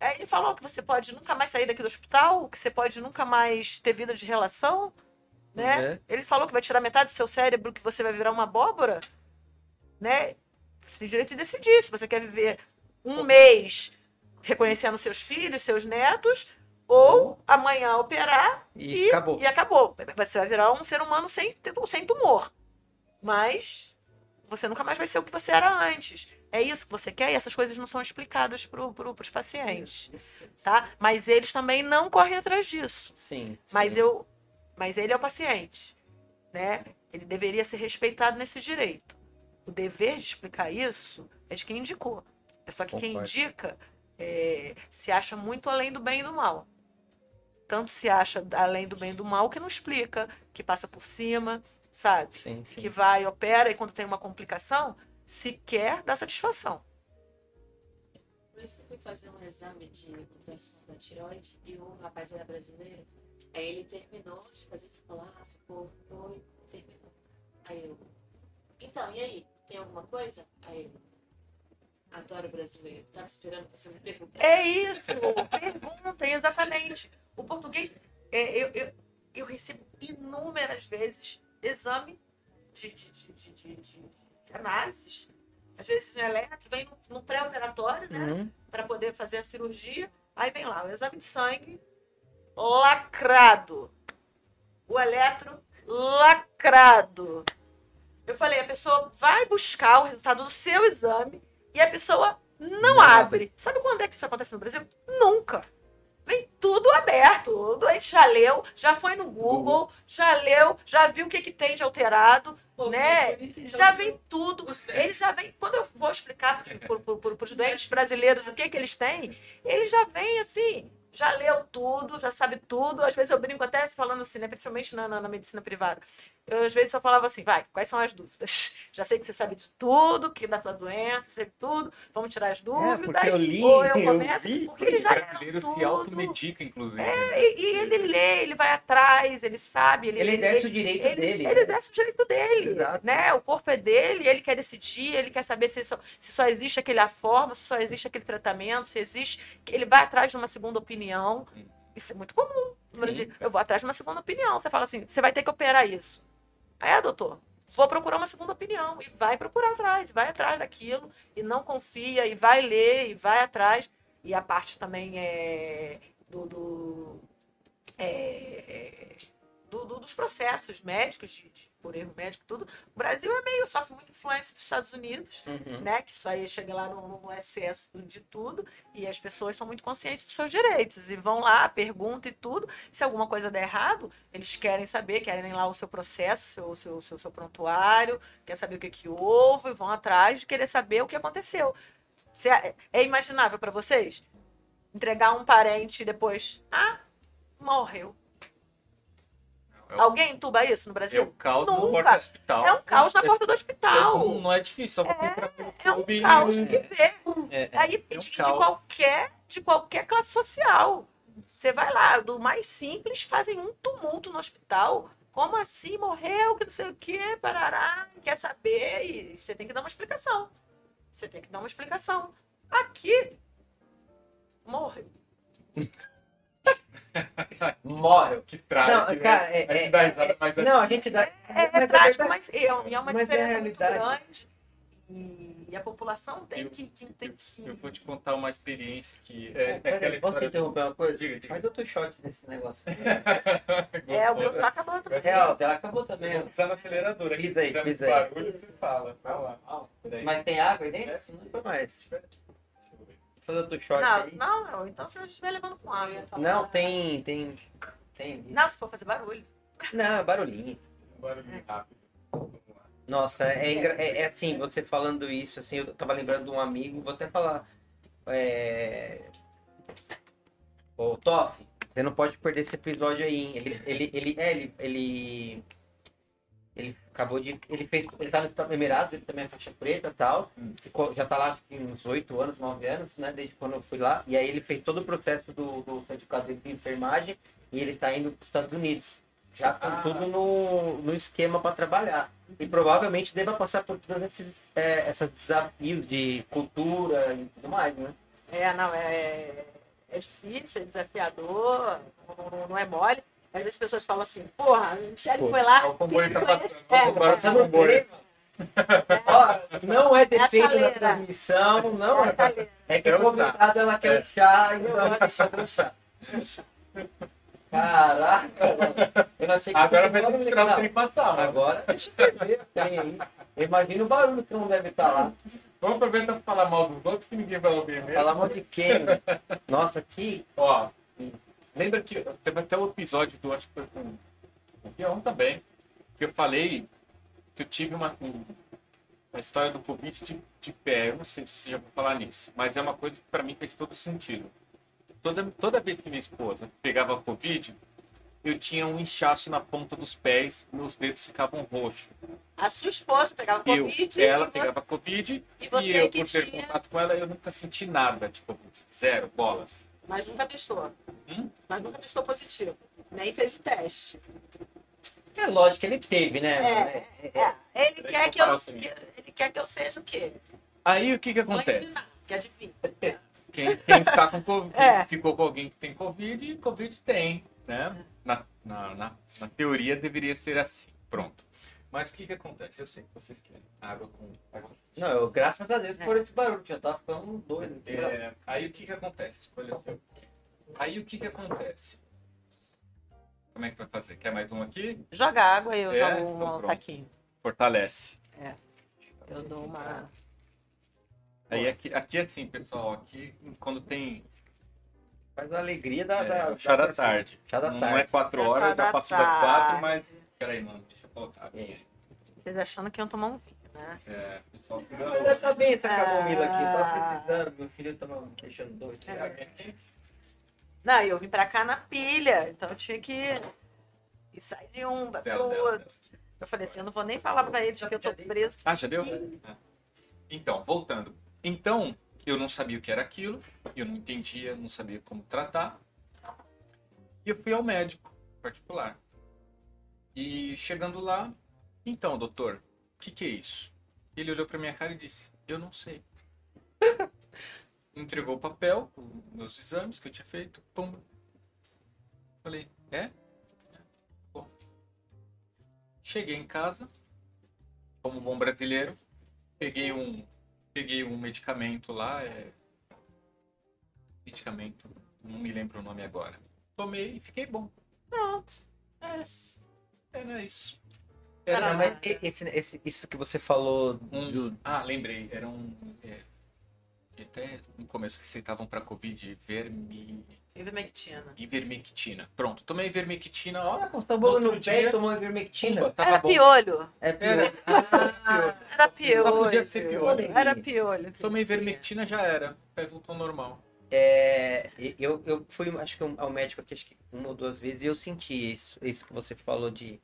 Aí ele falou que você pode nunca mais sair daqui do hospital, que você pode nunca mais ter vida de relação, né? É. Ele falou que vai tirar metade do seu cérebro, que você vai virar uma abóbora, né? Você tem direito de decidir se você quer viver um mês reconhecendo seus filhos, seus netos, ou amanhã operar E, acabou. e acabou. Você vai virar um ser humano sem, sem tumor. Mas você nunca mais vai ser o que você era antes. É isso que você quer e essas coisas não são explicadas para pro, os pacientes. Tá? Mas eles também não correm atrás disso. Sim. Mas sim. eu. Mas ele é o paciente. Né? Ele deveria ser respeitado nesse direito. O dever de explicar isso é de quem indicou. É só que quem Concordo. indica é, se acha muito além do bem e do mal. Tanto se acha além do bem e do mal que não explica, que passa por cima, sabe? Sim, sim. que vai, opera e quando tem uma complicação, sequer dá satisfação. Por isso que eu fui fazer um exame de ultrassom da tiroide e o rapaz era brasileiro. Aí ele terminou de fazer, ficou lá, ficou, ficou e terminou. Aí eu, então, e aí? Tem alguma coisa? Aí ele, adoro brasileiro. Tava esperando você me perguntar. É isso, perguntem exatamente. O português, é, eu, eu, eu recebo inúmeras vezes exame de, de, de, de, de- análises. Às vezes no eletro, vem no, no pré-operatório, né? Uhum. para poder fazer a cirurgia. Aí vem lá o exame de sangue lacrado. O eletro lacrado. Eu falei, a pessoa vai buscar o resultado do seu exame e a pessoa não, Não abre. Sabe quando é que isso acontece no Brasil? Nunca. Vem tudo aberto. O doente já leu, já foi no Google, já leu, já viu o que, que tem de alterado, Pô, né? então, Já vem tudo. Ele já vem. Quando eu vou explicar para os doentes brasileiros o que, que eles têm, ele já vem assim, já leu tudo, já sabe tudo. Às vezes eu brinco até falando assim, né? Principalmente na, na, na medicina privada. Eu, às vezes, só falava assim, vai, quais são as dúvidas? Já sei que você sabe de tudo, que da tua doença, sei de tudo, vamos tirar as dúvidas. É, eu li, ou eu eu começo, vi. porque ele já brasileiros se tudo. automedicam, inclusive. E, e ele lê, ele vai atrás, ele sabe, ele, Ele exerce ele- o direito ele, dele. ele exerce o direito dele, Exato. né? O corpo é dele, ele quer decidir, ele quer saber se só, se só existe aquela forma, se só existe aquele tratamento, se existe. Ele vai atrás de uma segunda opinião. Isso é muito comum no. Brasil. Eu vou atrás de uma segunda opinião. Você fala assim, você vai ter que operar isso. É, doutor. Vou procurar uma segunda opinião. E vai procurar atrás, vai atrás daquilo, e não confia, e vai ler, e vai atrás. E a parte também é do, do- é, do- do- dos processos médicos, de, de- por erro médico, tudo. O Brasil é meio, sofre muita influência dos Estados Unidos, Uhum. né? Que isso aí chega lá no, no excesso de tudo, e as pessoas são muito conscientes dos seus direitos, e vão lá, perguntam e tudo. Se alguma coisa der errado, eles querem saber, querem lá o seu processo, seu, seu, seu, seu prontuário, quer saber o que, que houve, vão atrás de querer saber o que aconteceu. Se é, é imaginável para vocês entregar um parente e depois, ah, morreu. É Alguém entuba isso no É Brasil? o caos no Nunca. porta do hospital. É um caos na porta do É, hospital. não, não é difícil, só no É um caos que vê. É, é. Aí É um de, de caos. qualquer de qualquer classe social. Você vai lá, do mais simples, fazem um tumulto no hospital. Como assim? Morreu, que não sei o quê, parará, quer saber, e você tem que dar uma explicação. Você tem que dar uma explicação. Aqui, morreu. Morre. Que trágico. Não, né? cara, é- A gente é- dá risada, mas Não, a gente dá. É, é mas trágico, mas é, é uma Mas é diferença muito grande. E, a população tem Eu- que, que- tem que. Eu vou te contar uma experiência que é, é aquela posso história. interromper uma coisa? Diga, diga. Faz outro shot nesse negócio. É, o meu tá acabando também. Real, ela acabou também. Vou pisar no acelerador aqui. Pisa aí, pisa aí. barulho, você fala. Vai lá. Mas tem água aí dentro? É. Não foi mais. Deixa eu ver. Faz outro shot Não, aí. não, não, então você estiver levando com água. falar- Não, tem. Tem. Tem. Não, se for fazer barulho. Não, é barulhinho. Um barulho rápido. Nossa, é, engra- é, é assim, você falando isso, assim, eu tava lembrando de um amigo, vou até falar. É... Ô, Toff, você não pode perder esse episódio aí, hein? Ele, ele, ele, é, ele, ele, Ele acabou de. Ele fez. Ele tá nos Emirados, ele também é faixa preta e tal. Hum. Ficou, já tá lá acho que uns 8 anos, 9 anos, né? Desde quando eu fui lá. E aí ele fez todo o processo do, do certificado de enfermagem e ele tá indo para os Estados Unidos. Já com Ah. tudo no, no esquema para trabalhar. E provavelmente deva passar por todos esses, é, esses desafios de cultura e tudo mais, né? É, não, é, é difícil, é desafiador, não- não é mole. Às vezes as pessoas falam assim, porra, a Michelle Pô, foi lá, o comboio tá conhece? É, o comboio tá passando treino. Ó, não é defeito na chaleira. transmissão, não É, é. tá. É que É a o convidada ela quer um chá e Eu ela um chá. Caraca, mano. eu não achei que Agora vai ter que esperar o não. trem passar. Agora deixa eu ver aí. Imagina o barulho que não deve estar lá. Vamos aproveitar pra falar mal dos outros que ninguém vai ouvir mesmo. Pelo amor de quem? Nossa, que. Ó, lembra que teve até o episódio do, acho que foi com o Guião também, que eu falei que eu tive uma, um- uma história do Covid de, de pé. Eu não sei se já vou falar nisso, mas é uma coisa que pra mim fez todo sentido. Toda, toda vez que minha esposa pegava Covid, eu tinha um inchaço na ponta dos pés, meus dedos ficavam roxos. A sua esposa pegava Eu, Covid ela e você- pegava Covid e e, você eu, que por ter tinha- contato com ela, eu nunca senti nada de Covid. Zero, bolas. Mas nunca testou. Hum? Mas nunca testou positivo. Nem fez o teste. É lógico que ele teve, né? É, é. Ele, Tem quer que que eu, assim. que- ele quer que eu seja o quê? Aí o que que acontece? que adivinha. Quem, quem está com Covid, É. ficou com alguém que tem Covid, Covid tem, né? Na, na, na, na teoria deveria ser assim. Pronto. Mas o que que acontece? Eu sei que vocês querem água com água. Não, eu, graças a Deus É. por esse barulho, que já tava ficando doido. É, aí o que que acontece? Escolha o seu. Aí o que que acontece? Como é que vai fazer? Quer mais um aqui? Joga água e eu É? jogo um Então saquinho. Fortalece. Eu dou uma. Aí aqui, aqui assim, pessoal, aqui quando tem Faz a alegria da. é, da chá da torcida. tarde. Chá da Não tarde. é quatro É horas, da já passou das quatro, mas. Peraí, mano, aqui. Vocês achando que iam tomar um vinho, né? É, pessoal, Mas tá bem essa camomila aqui, Ah. tava precisando. Meu filho tava me deixando doido. É. Não, e eu vim pra cá na pilha, então eu tinha que ir sair de um, vai pro outro. Eu falei assim, eu não vou nem falar pra eles que eu tô preso. Ah, já deu? É. Então, voltando. Então, eu não sabia o que era aquilo, eu não entendia, não sabia como tratar. E eu fui ao médico particular. E chegando lá, então, doutor, o que, que é isso? Ele olhou pra minha cara e disse: Eu não sei. Entregou o papel, meus exames que eu tinha feito, pum. Falei: É? Bom. Cheguei em casa, como bom brasileiro, peguei um, peguei um medicamento lá, é... medicamento, não me lembro o nome agora. Tomei e fiquei bom. Pronto. É isso. Era isso. Não, Era mas e- esse, esse- isso que você falou um, do. ah, lembrei, era um, é, que até no começo receitavam para covid vermi, Ivermectina. ivermectina. Pronto, tomei ivermectina, ó, Ah, constou bolo no Outro pé dia- e tomou ivermectina. pumba, tava Era bom. piolho. É Era. pior. Ah, Era piolho. Só podia ser piolho. Era piolho. que Tomei ivermectina já era, o pé voltou normal. É, eu, eu fui, acho que ao médico aqui, acho que uma ou duas vezes e eu senti isso, isso que você falou de.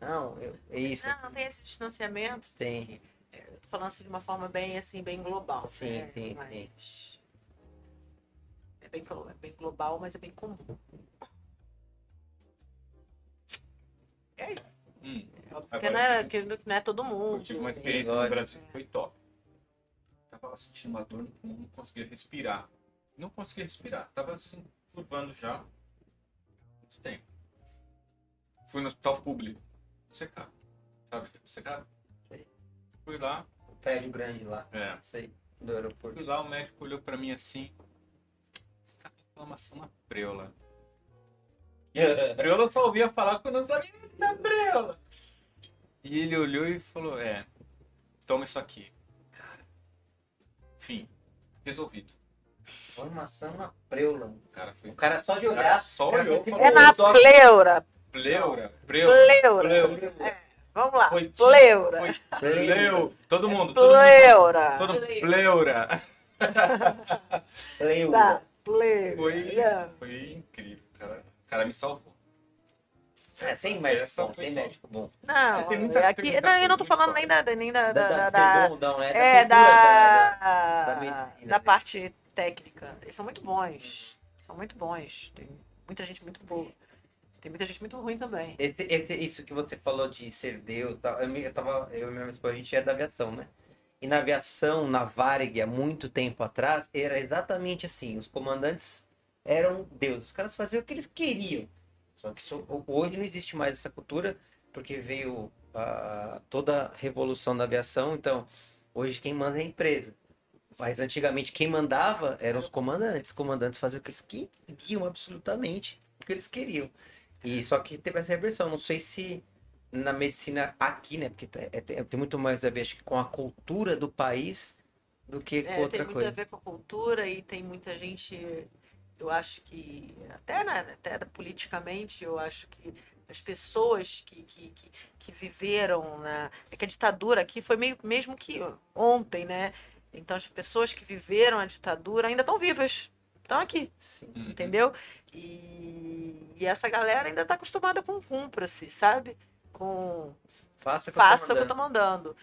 Não, eu, é isso. Não, não tem esse distanciamento. Tem. Eu tô falando assim de uma forma bem assim, bem global. Sim, né? sim, mas... É bem, é bem global, mas é bem comum. É isso. Hum. É óbvio que não é, que não é todo Eu mundo. tive uma Sim, experiência no Brasil que foi top. Tava sentindo uma dor, não conseguia respirar. Não conseguia respirar. Tava assim, curvando já. há Muito tempo. Fui no hospital público. Secado. Sabe? Secado? Sei. Fui lá. O prédio grande lá. É. Sei. Do aeroporto. Fui lá, o médico olhou pra mim assim. Você tá com inflamação na preula. Preula eu só ouvia falar quando eu não sabia da preula. E ele olhou e falou: É, toma isso aqui. Cara, enfim, resolvido. Formação na preula. O cara foi. O cara só de olhar. só olhou falou: É na Só- pleura. Pleura, preula. Pleura. Vamos lá. Foi Pleura. Foi Pleura. pleu. Todo mundo. Todo mundo. Pleura. Todo mundo. Pleura. Pleura. Tá. Pleura. Foi, foi incrível, cara. O cara me salvou. É, tem médico Essa bom, foi tem médico bom. Não, É, tem muita- é tem aqui, muita não, eu não tô falando nem da, nem da, da, da, Da, da- da, é, é, da, da, da- da, da né? parte técnica. Eles são muito bons. São muito bons. Tem muita gente muito boa. Tem muita gente muito ruim também. Esse, esse, isso que você falou de ser Deus, tal, eu, tava, eu e minha esposa, a gente é da aviação, né? E na aviação, na Varig, há muito tempo atrás, era exatamente assim. Os comandantes eram Deus. Os caras faziam o que eles queriam. Só que isso- hoje não existe mais essa cultura, porque veio a, toda a revolução da aviação. Então, hoje quem manda é a empresa. Mas antigamente quem mandava eram os comandantes. Os comandantes faziam o que eles queriam, absolutamente, o que eles queriam. E só que teve essa reversão. Não sei se na medicina aqui, né? Porque é- é- tem muito mais a ver acho com a cultura do país do que com É, outra tem muito coisa. a ver com a cultura e tem muita gente, eu acho que, até, né, até politicamente, eu acho que as pessoas que, que, que, que viveram na. É que a ditadura aqui foi meio, mesmo que ontem, né? Então as pessoas que viveram a ditadura ainda estão vivas, estão aqui, Sim. Uhum. entendeu? E, e essa galera ainda está acostumada com cumpra-se, sabe? Com Faça o que eu tô faça o que eu tô mandando.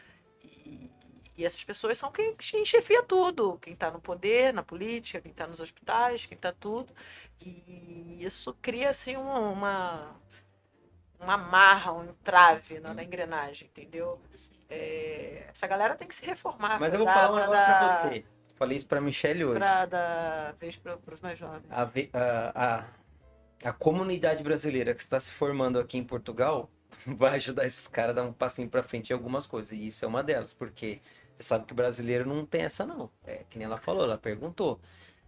E, e essas pessoas são quem, quem chefia tudo. Quem tá no poder, na política, quem tá nos hospitais, quem tá tudo. E isso cria, assim, uma, uma, uma marra, um entrave na, na engrenagem, entendeu? É, essa galera tem que se reformar. Mas pra eu vou dar- falar um pra negócio dar- pra você. Falei isso pra Michelle hoje. Pra dar vez para os mais jovens. A, ve- a, a, a comunidade brasileira que está se formando aqui em Portugal vai ajudar esses caras a dar um passinho pra frente em algumas coisas. E isso é uma delas, porque você sabe que o brasileiro não tem essa, não. É que nem ela falou, ela perguntou.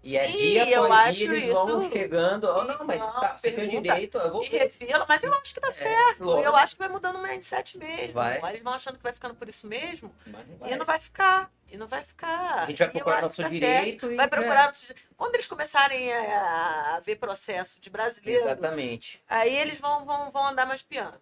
E é Sim, dia eu após acho dia eles isso. vão chegando. Oh, não, mas Não, tá, você tem o direito, eu vou E refila, mas eu acho que tá É, certo. lógico. Eu acho que vai mudando o mindset mesmo. Vai. Eles vão achando que vai ficando por isso mesmo. Não E não vai ficar. E não vai ficar. A gente vai procurar nosso tá direito certo. e- Vai é. procurar nosso... Quando eles começarem a, a ver processo de brasileiro, Exatamente. aí eles vão, vão, vão andar mais piano.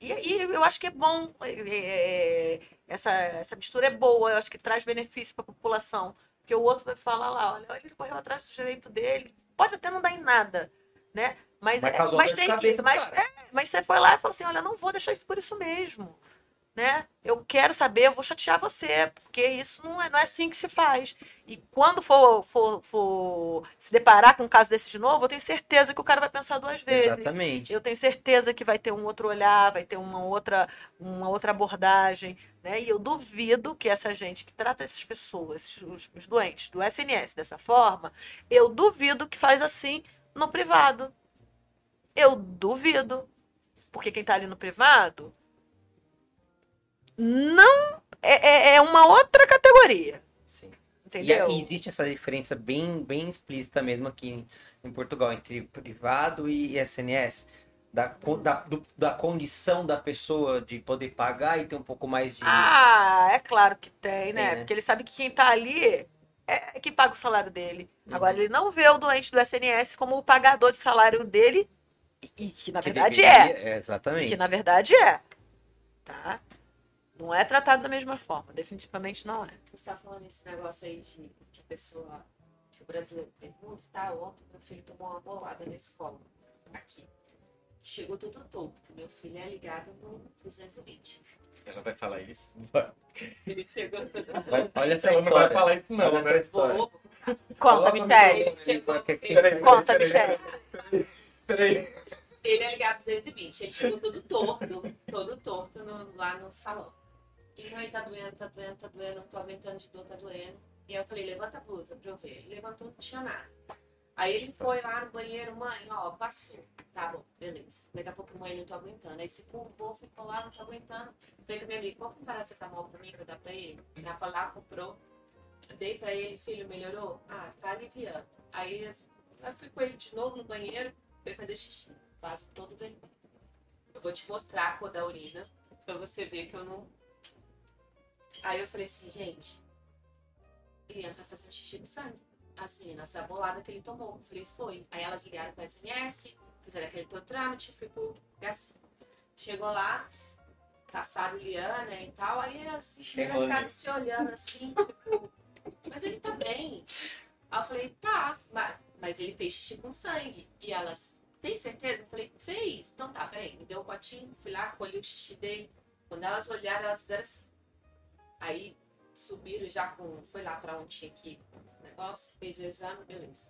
E, e eu acho que é bom. é, é, essa, essa mistura é boa. Eu acho que traz benefício para a população. Porque o outro vai falar lá, olha, ele correu atrás do direito dele. Pode até não dar em nada, né? Mas, Mas é- mas tem que. cabeça Mas, é, mas você foi lá e falou assim: olha, não vou deixar isso por isso mesmo. Né? Eu quero saber, eu vou chatear você, porque isso não é, não é assim que se faz. E quando for, for, for se deparar com um caso desse de novo, eu tenho certeza que o cara vai pensar duas vezes. Exatamente. Eu tenho certeza que vai ter um outro olhar, vai ter uma outra, uma outra abordagem, né? E eu duvido que essa gente que trata essas pessoas, esses- os, os doentes do SNS dessa forma, eu duvido que faz assim no privado. Eu duvido. Porque quem tá ali no privado não é, é, é uma outra categoria, Sim. E, entendeu? e existe essa diferença bem, bem explícita mesmo aqui em, em Portugal, entre privado e SNS. Da, da, do- da condição da pessoa de poder pagar e ter um pouco mais de. Ah, é claro que tem, né? né? Porque ele sabe que quem tá ali é quem paga o salário dele. Uhum. Agora, ele não vê o doente do SNS como o pagador de salário dele, e, e que na que verdade é. deveria- E Exatamente. que na verdade é. Tá? Não é tratado da mesma forma. Definitivamente não é. Você tá falando esse negócio aí de que a pessoa, que o brasileiro pergunta, tá? Ontem meu filho tomou uma bolada na escola, aqui. Chegou tudo torto. Meu filho é ligado no 220. Ela vai falar isso? Ele chegou tudo Vai- Olha essa Ela não vai falar isso não, né? história. bobo. Conta, que- Peraí, Conta, peraí, Michele. Peraí. Ele é ligado 220. Ele chegou todo torto, todo torto no- lá no salão. E mãe, tá doendo, tá doendo, tá doendo, não tô aguentando de dor, tá doendo. E aí eu falei, levanta a blusa pra eu ver. Ele levantou, não tinha nada. Aí ele foi lá no banheiro, mãe, ó, passou. Tá bom, beleza. Daqui a pouco, mãe, não tô aguentando. Aí se curvou, ficou lá, não tô aguentando. Falei com minha amiga, compra um paracetamol pra mim, pra eu dar pra ele. Ela foi lá, comprou. Dei pra ele, filho, melhorou? Ah, tá aliviando. Aí eu fui com ele de novo no banheiro, foi fazer xixi. Vaso todo vermelho. Eu vou te mostrar a cor da urina, pra você ver que eu não. Aí eu falei assim, gente, ele ia estar fazendo xixi com sangue. As meninas, foi a bolada que ele tomou. Eu falei, foi. Aí elas ligaram pro SNS, fizeram aquele todo trâmite, fui pro HC. Chegou lá, passaram Liana e tal, aí as meninas ficaram se olhando assim, tipo, mas ele tá bem. Aí eu falei, tá, ma- mas ele fez xixi com sangue. E elas, tem certeza? Eu falei, fez. Então tá, peraí. Me deu o potinho, fui lá, colhi o xixi dele. Quando elas olharam, elas fizeram assim. Aí subiram já com. Foi lá pra onde tinha aqui o negócio, fez o exame, beleza.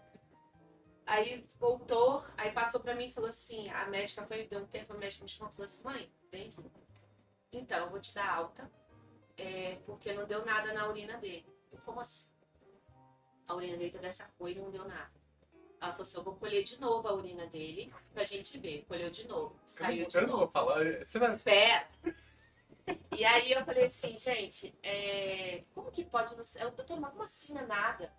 Aí voltou, aí passou pra mim e falou assim: a médica foi, deu um tempo, a médica me chamou e falou assim: mãe, vem aqui. Então, eu vou te dar alta, é, porque não deu nada na urina dele. Eu, como assim? A urina dele tá dessa cor e não deu nada. Ela falou assim: eu vou colher de novo a urina dele pra gente ver. Colheu de novo, saiu de eu não novo. vou falar. Você vai. Pera. E aí eu falei assim, gente, é, como que pode não ser? Doutor, como assim não é nada?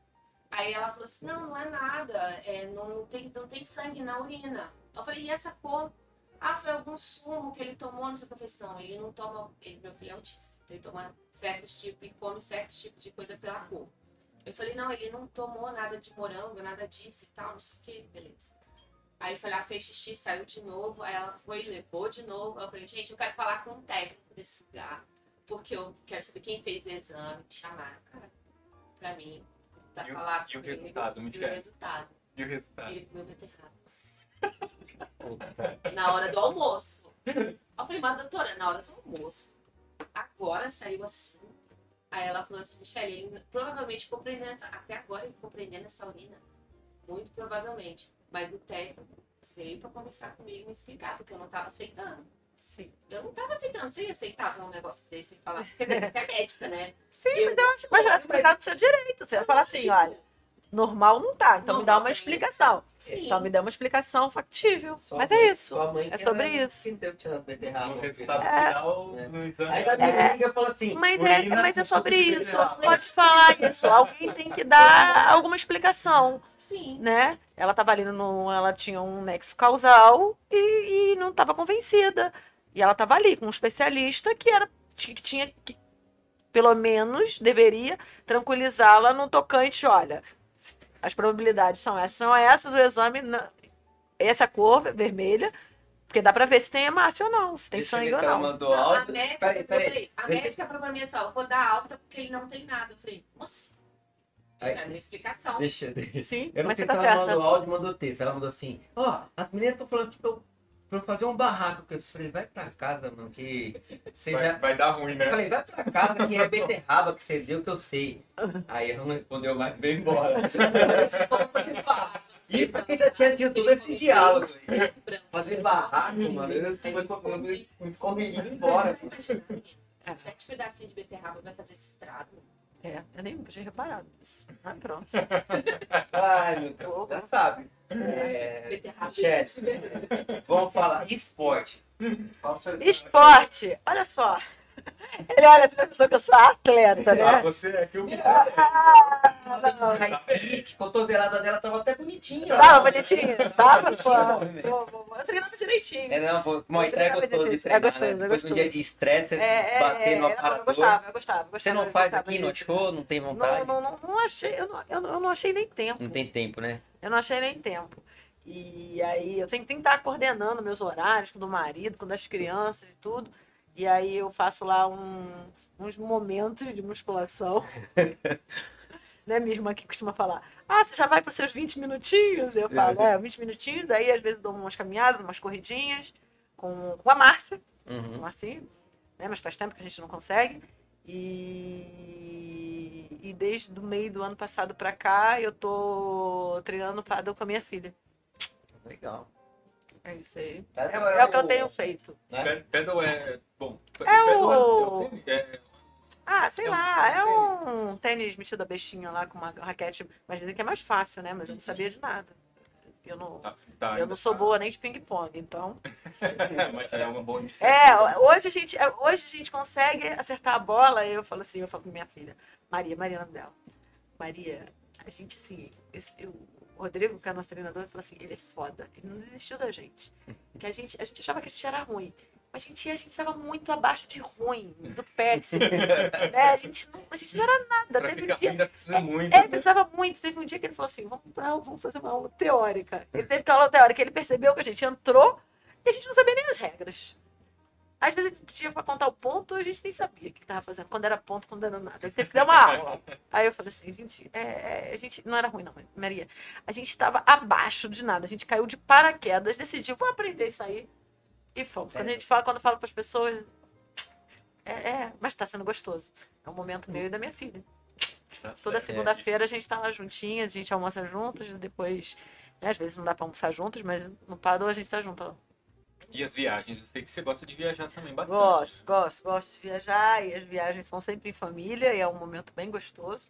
Aí ela falou assim, não, não é nada, é, não, tem, não tem sangue na urina. Eu falei, e essa cor? Ah, foi algum sumo que ele tomou, não sei o que. Eu falei assim, não, ele não toma, ele, meu filho é autista, então ele toma certos tipos e come certos tipos de coisa pela cor. Eu falei, não, ele não tomou nada de morango, nada disso e tal, não sei o que, beleza. Aí foi lá, fez xixi, saiu de novo. Aí ela foi, levou de novo. Aí eu falei, gente, eu quero falar com o técnico desse lugar. Porque eu quero saber quem fez o exame. Chamaram, cara, pra mim, pra E o- falar e o comigo. resultado, E o resultado. E o resultado? Ele comeu beterraba. Puta. Na hora do almoço. Eu falei, mas doutora, na hora do almoço. Agora saiu assim. Aí ela falou assim, Michele, ele provavelmente ficou prendendo essa. Até agora ele ficou prendendo essa urina. Muito provavelmente. Mas o técnico veio pra conversar comigo e me explicar, porque eu não tava aceitando. Sim. Eu não tava aceitando. Você aceitava um negócio desse e falar. Quer dizer, você é médica, né? Sim, Eu- mas eu acho mas vai explicar no seu direito. Você vai falar assim, olha, normal não tá, então me dá uma explicação. Sim. Então me dá uma explicação factível. Sua Mas mãe- é isso. sua mãe É sobre isso. Beterraba. Resultado É. final, É. no exame. Aí da minha amiga fala assim, Mas é, mas é sobre isso. Pode falar isso. Alguém tem que dar alguma explicação, Sim. né? Ela tava ali no. Ela tinha um nexo causal e, e não estava convencida. E ela estava ali com um especialista que era que tinha que, pelo menos, deveria tranquilizá-la no tocante, olha, as probabilidades são essas, são essas, o exame, na- essa cor vermelha, porque dá pra ver se tem hemácia ou não, se tem deixa sangue ou não. mandou Não, a áudio. médica, Peraí, eu peraí. falei, a médica falou pra mim assim, ó, eu vou dar alta porque ele não tem nada. Eu falei, moça, eu Aí- quero uma explicação. Deixa, deixa. Sim, Eu não mas sei você se tá ela certa. mandou áudio mandou texto. Ela mandou assim, ó, as meninas estão falando tipo, eu- pra eu fazer um barraco. Que eu falei, vai pra casa, mano, que você Vai, já... vai dar ruim, Eu né? falei, vai pra casa que é beterraba que você deu que eu sei. Aí ela não respondeu mais, veio embora. Como fazer barraco? Isso porque já tinha tido todo esse diálogo. Fazer barraco, mano. Eu fui e embora. Sete pedacinhos de beterraba vai fazer esse estrago. É, eu nem nunca tinha reparado nisso. Ah, pronto. Ai, meu Deus, já sabe. É, vamos falar esporte. Qual o seu esporte? Esporte, olha só. Ele olha assim, pensou que eu sou atleta, Ah, né? você é que eu vi. Ah, não. Que cotovelada dela tava até bonitinha. Tava bonitinho? Tava, pô. Pô. Eu treinava direitinho. É, não, pô, Muay Thai é gostoso de treinar, É gostoso, né? é Depois de um gostoso. dia de estresse, É, é, bater no é, não, eu gostava, eu gostava, eu Você gostava. não eu faz aqui no disso. show, não tem vontade? Não, não, não, não achei, eu não, eu, não- eu não achei nem tempo. Não tem tempo, né? Eu não achei nem tempo. E aí eu tenho que estar coordenando meus horários com o do marido, com o das crianças e tudo. E aí eu faço lá uns, uns momentos de musculação. né, minha irmã que costuma falar, ah, você já vai para os seus 20 minutinhos? Eu falo, é, 20 minutinhos, aí às vezes dou umas caminhadas, umas corridinhas com, com a Márcia, com Uhum. Marcinho, né? Mas faz tempo que a gente não consegue. E, e desde o meio do ano passado para cá eu tô treinando paddle com a minha filha. Legal. É isso aí. É, é é o que eu tenho feito. Né? Ped- Pedal é. Bom. É pedal o- é- é tênis, é- Ah, sei É lá, é é um tênis metido a bestinha lá com uma raquete. Mas dizem que é mais fácil, né? Mas eu não sabia de nada. Eu não, tá- tá, eu não sou tá. boa nem de ping-pong, então. Mas é uma boa É, iniciativa. hoje a gente, hoje a gente consegue acertar a bola. Eu falo assim, eu falo com minha filha, Maria, Maria é o nome dela. Maria, a gente assim, esse- o Rodrigo, que é nosso treinador, falou assim, ele é foda, ele não desistiu da gente. Que a gente, a gente achava que a gente era ruim. Mas a gente, a gente estava muito abaixo de ruim, do péssimo. né? a, gente não, a gente não era nada. Pra Teve um dia, ainda precisa muito. é, né? precisava muito. Teve um dia que ele falou assim: vamos, pra, vamos fazer uma aula teórica. Ele teve que aula teórica. Ele percebeu que a gente entrou e a gente não sabia nem as regras. Às vezes ele pedia pra contar o ponto, a gente nem sabia o que tava fazendo, quando era ponto, quando era nada. Ele teve que dar uma aula. Aí eu falei assim, gente, é, é, a gente não era ruim, não, Maria. A gente estava abaixo de nada, a gente caiu de paraquedas, decidiu, vou aprender isso aí. E fomos. Quando a gente fala, quando eu falo para as pessoas, é, é, mas está sendo gostoso. É um momento meu e da minha filha. Tá Toda segunda-feira a gente tá lá juntinhas, a gente almoça juntos, depois, né, às vezes não dá pra almoçar juntos, mas no Pado a gente tá junto lá. E as viagens? Eu sei que você gosta de viajar também bastante. Gosto, gosto, gosto de viajar e as viagens são sempre em família e é um momento bem gostoso,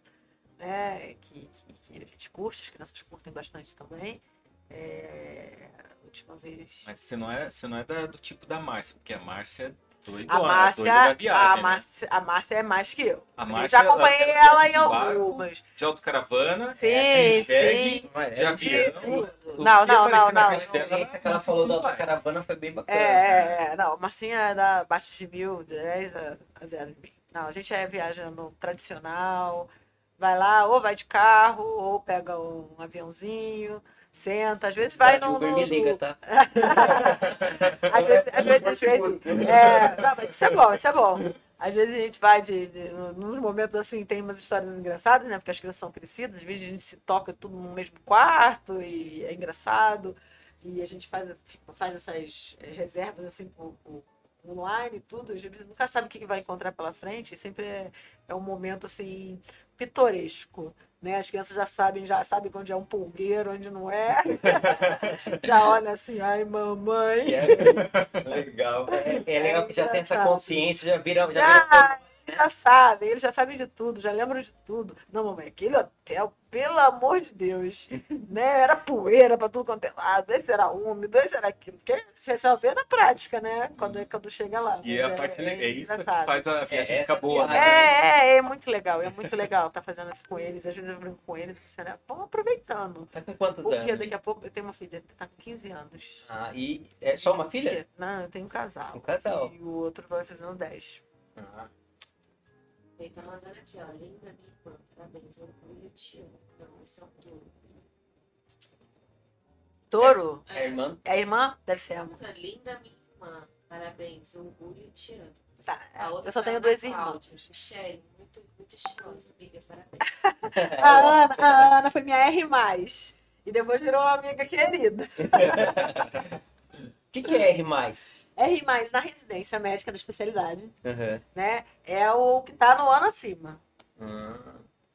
né? Que, que, que a gente curte, as crianças curtem bastante também. É, a última vez. Mas você não é, você não é da- do tipo da Márcia, porque a Márcia doidona, A Márcia, viagem, a, né? Márcia, a Márcia é mais que eu. A A gente Márcia, já acompanhei ela- ela em algumas. De autocaravana, Sim, de sim. jegue, Mas de é avião. Não, não, não, não. A experiência que ela falou da autocaravana foi bem bacana. É, é, é, não, Marcinha é da abaixo de mil, 10 a, a zero de mim. Não, a gente é viajando tradicional, vai lá, ou vai de carro, ou pega um aviãozinho, senta, às vezes vai no. Uber no- me liga, tá? às vezes, às vezes, às vezes. É, não, mas isso é bom, isso é bom. Às vezes a gente vai de, de. Nos momentos assim, tem umas histórias engraçadas, né? Porque as crianças são crescidas, às vezes a gente se toca tudo no mesmo quarto e é engraçado. E a gente faz, faz essas eh, reservas assim por, por online e tudo. A gente nunca sabe o que vai encontrar pela frente. E sempre é, é um momento assim pitoresco. Né? As crianças já sabem, já sabem onde é um pulgueiro, onde não é. já olha assim, ai mamãe. Legal. É, é legal que já tem essa consciência, já vira. Já Já, já sabem, eles já sabem de tudo, já lembram de tudo. Não, mamãe, aquele hotel, pelo amor de Deus, né? Era poeira pra tudo quanto é lado, esse era úmido, esse era aquilo. Porque você só vê na prática, né? Quando, quando chega lá. E Mas a parte legal, é isso que faz a viagem É, ficar boa. né? É, é, é muito legal, é muito legal estar fazendo isso com eles. Às vezes eu brinco com eles assim, né? Vamos aproveitando. Tá com quantos Porque anos? daqui a pouco eu tenho uma filha, tá com 15 anos. Ah, e é só uma filha? Não, eu tenho um casal. Um casal. E o outro vai fazendo 10. Ah, Ele tá mandando aqui, ó. Linda, minha irmã. Parabéns, orgulho, te amo. Não, esse é um touro. Touro? é a irmã. É a irmã? Deve ser a irmã. Outra, linda, minha irmã. Parabéns, orgulho, te amo. Tá, outra eu só foi tenho dois irmãos. Michelle, muito, muito estilosa, amiga. Parabéns. A Ana, a Ana foi minha R. E depois virou uma amiga querida. O que, que é R? R na residência médica da especialidade, Uhum. né? É o que tá no ano acima, Ah,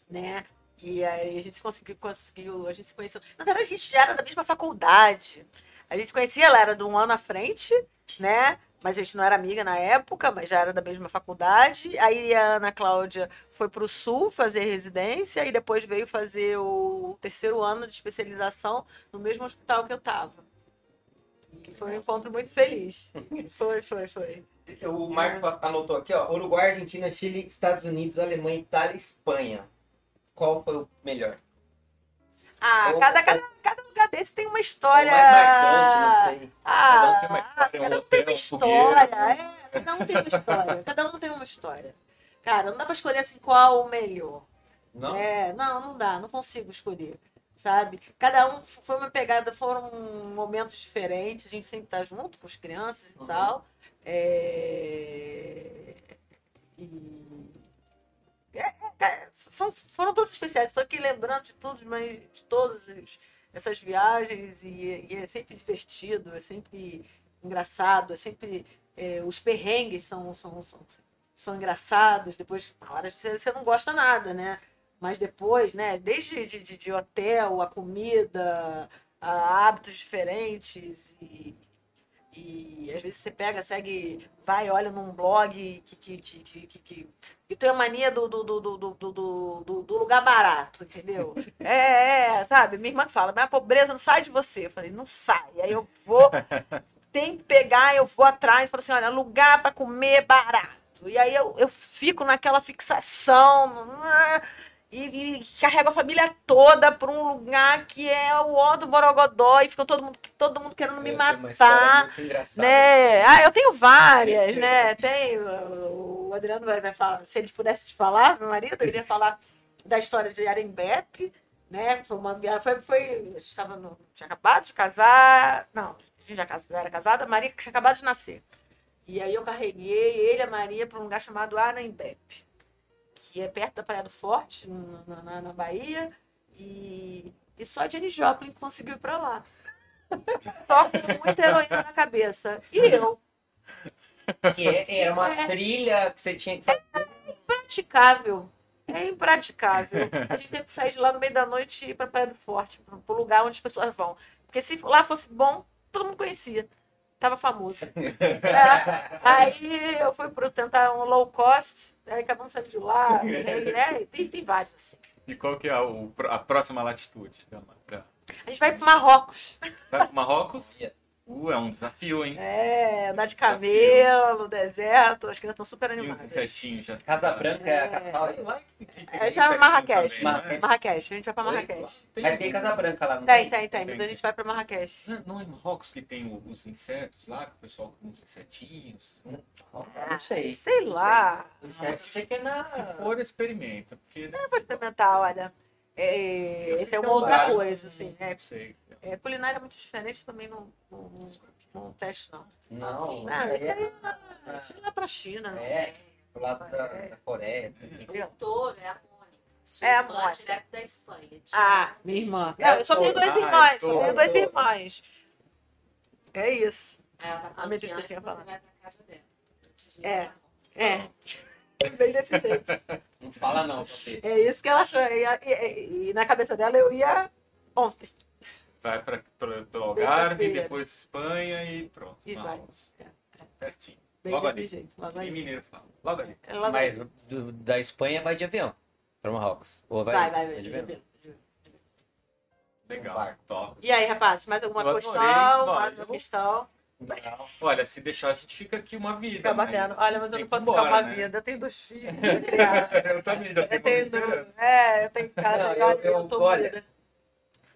né? E aí a gente conseguiu, conseguiu, a gente se conheceu. Na verdade, a gente já era da mesma faculdade. A gente se conhecia, ela era de um ano à frente, né? Mas a gente não era amiga na época, mas já era da mesma faculdade. Aí a Ana Cláudia foi para o Sul fazer residência e depois veio fazer o terceiro ano de especialização no mesmo hospital que eu estava. Foi um encontro muito feliz. Foi, foi, foi. O Marco anotou aqui, ó. Uruguai, Argentina, Chile, Estados Unidos, Alemanha, Itália Espanha. Qual foi o melhor? Ah, Ou- cada, cada, cada lugar desse tem uma história. Mais marcante, não sei. Ah, Cada um tem uma história, um um um história. É, cada um tem uma história. Cada um tem uma história. Cara, não dá pra escolher assim qual o melhor. Não? É, não, não dá, não consigo escolher. Sabe? Cada um foi uma pegada, foram momentos diferentes, a gente sempre tá junto com as crianças e Uhum. tal. É, E. é, é, são, foram todos especiais. Estou aqui lembrando de todos, mas de todas as- essas viagens e, e é sempre divertido, é sempre engraçado, é sempre é, os perrengues são, são, são, são engraçados. Depois, na hora você não gosta nada, né? Mas depois, né? Desde de, de, de hotel, a comida, a hábitos diferentes e, e às vezes você pega, segue, vai, olha num blog que, que, que, que, que, que, tem a mania do, do, do, do, do, do, do, lugar barato, entendeu? É, é, sabe? Minha irmã fala, mas a pobreza não sai de você. Eu falei, não sai. Aí eu vou, tem que pegar, eu vou atrás, falo assim, olha, lugar para comer barato. E aí eu, eu fico naquela fixação. E, e carrego a família toda para um lugar que é o ó do Borogodó e fica todo mundo, todo mundo querendo me É, uma matar né? Ah, eu tenho várias, né? Tem, o Adriano vai, vai falar, se ele pudesse te falar, meu marido, ele ia falar da história de Arembepe, né? Foi uma viagem, foi, foi, a gente estava no, tinha acabado de casar, não, a gente já, já era casada, a Maria tinha acabado de nascer. E aí eu carreguei ele e a Maria para um lugar chamado Anambep, que é perto da Praia do Forte, na, na, na Bahia. E, e só a Jenny Joplin conseguiu ir para lá. Só com muita heroína na cabeça. E eu, Que é- era uma É. trilha que você tinha que fazer. impraticável. É impraticável. A gente teve que sair de lá no meio da noite e ir pra Praia do Forte, pro, pro lugar onde as pessoas vão. Porque se lá fosse bom, todo mundo conhecia. Tava famoso. É, aí eu fui pro tentar um low cost, aí acabamos saindo de lá. né? Tem, tem vários assim. E qual que é o- a próxima latitude? A gente vai pro Marrocos. Vai pro Marrocos? Uh, é um desafio, hein? É, andar de camelo, deserto, as crianças estão super animadas. insetinho já. Casa Branca é a É. capital. Lá que- que tem É já insetinho Marrakech. também, não é? Marrakech, a gente vai pra Oi? Marrakech. Mas tem Casa Branca lá, não Tem, tem, tem, mas a gente vai pra Marrakech. Não- Não é Marrocos que tem os insetos lá, que o pessoal com os insetinhos? Não sei. Sei lá. Não sei. Eu sei que é na... Se for, experimenta. Porque Eu vou experimentar, olha. É, Eu essa é sei uma que é um outra coisa, assim. É, não sei. É, culinária é muito diferente, também não, não, não, não teste, não. Não, Não, isso é, aí é, lá pra China. é do lado da, da Coreia. O touro é a Mônica. Sua É a irmã, Mônica. direto da Espanha. Ah, minha irmã. É, Não, eu só tenho duas ah, irmãs, é só tenho duas irmãs. É isso. Ela tá A falando minha que tinha você falado. vai pra casa dela. É, É. Bem desse jeito. Não fala não, papi. É isso que ela achou. E, e- e na cabeça dela eu ia ontem. Vai para pelo Algarve, depois Espanha e pronto. E vai. Marrocos. É, Pertinho. Bem Logo desse ali. jeito. Logo E ali. mineiro fala. Logo ali. É logo Mas ali. do- da Espanha vai de avião para Marrocos. Ou vai, Vai, vai, vai. de avião? Legal. Top. E aí, rapazes, mais alguma Eu questão? Olha, Mais uma eu- questão? Olha, se deixar, a gente fica aqui uma vida. Ficar né? batendo. Olha, mas eu não posso embora, ficar uma né? vida. Eu tenho dois filhos. eu também já Eu tenho tenho. uma vida. É, eu tenho casa. Não, eu- eu, eu- tô olha, unida.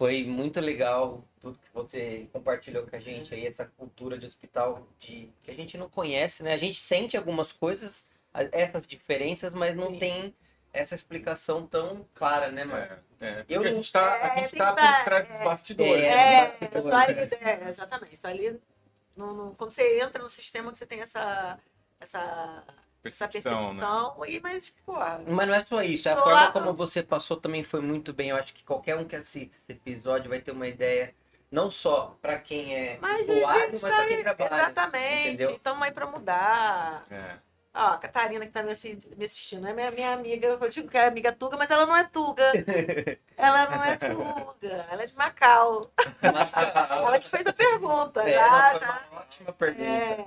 Foi muito legal tudo que você compartilhou com a gente aí, essa cultura de hospital de, que a gente não conhece, né? A gente sente algumas coisas, essas diferenças, mas não Sim. tem essa explicação tão clara, né, mano? É, é. Eu a não- gente tá, É, a gente tem tá que tá- por trás é, bastidores. é, né? É, eu tô ali, é, exatamente. Tô ali. No, no- quando você entra no sistema, que você tem. Essa, essa Percepção, né? percepção. E, mas, pô. Mas não é só isso, a forma lá, como você passou também foi muito bem. Eu acho que qualquer um que assiste esse episódio vai ter uma ideia, não só para quem é Mas gente mas tá para quem aí. trabalha. Exatamente. entendeu? Estamos aí pra mudar. É. Ó, a Catarina que tá me, assi- me assistindo, é minha, minha amiga, eu digo que é amiga Tuga, mas ela não é Tuga. ela não é Tuga, ela é de Macau. ela que fez a pergunta, É, já, já. uma ótima pergunta. É,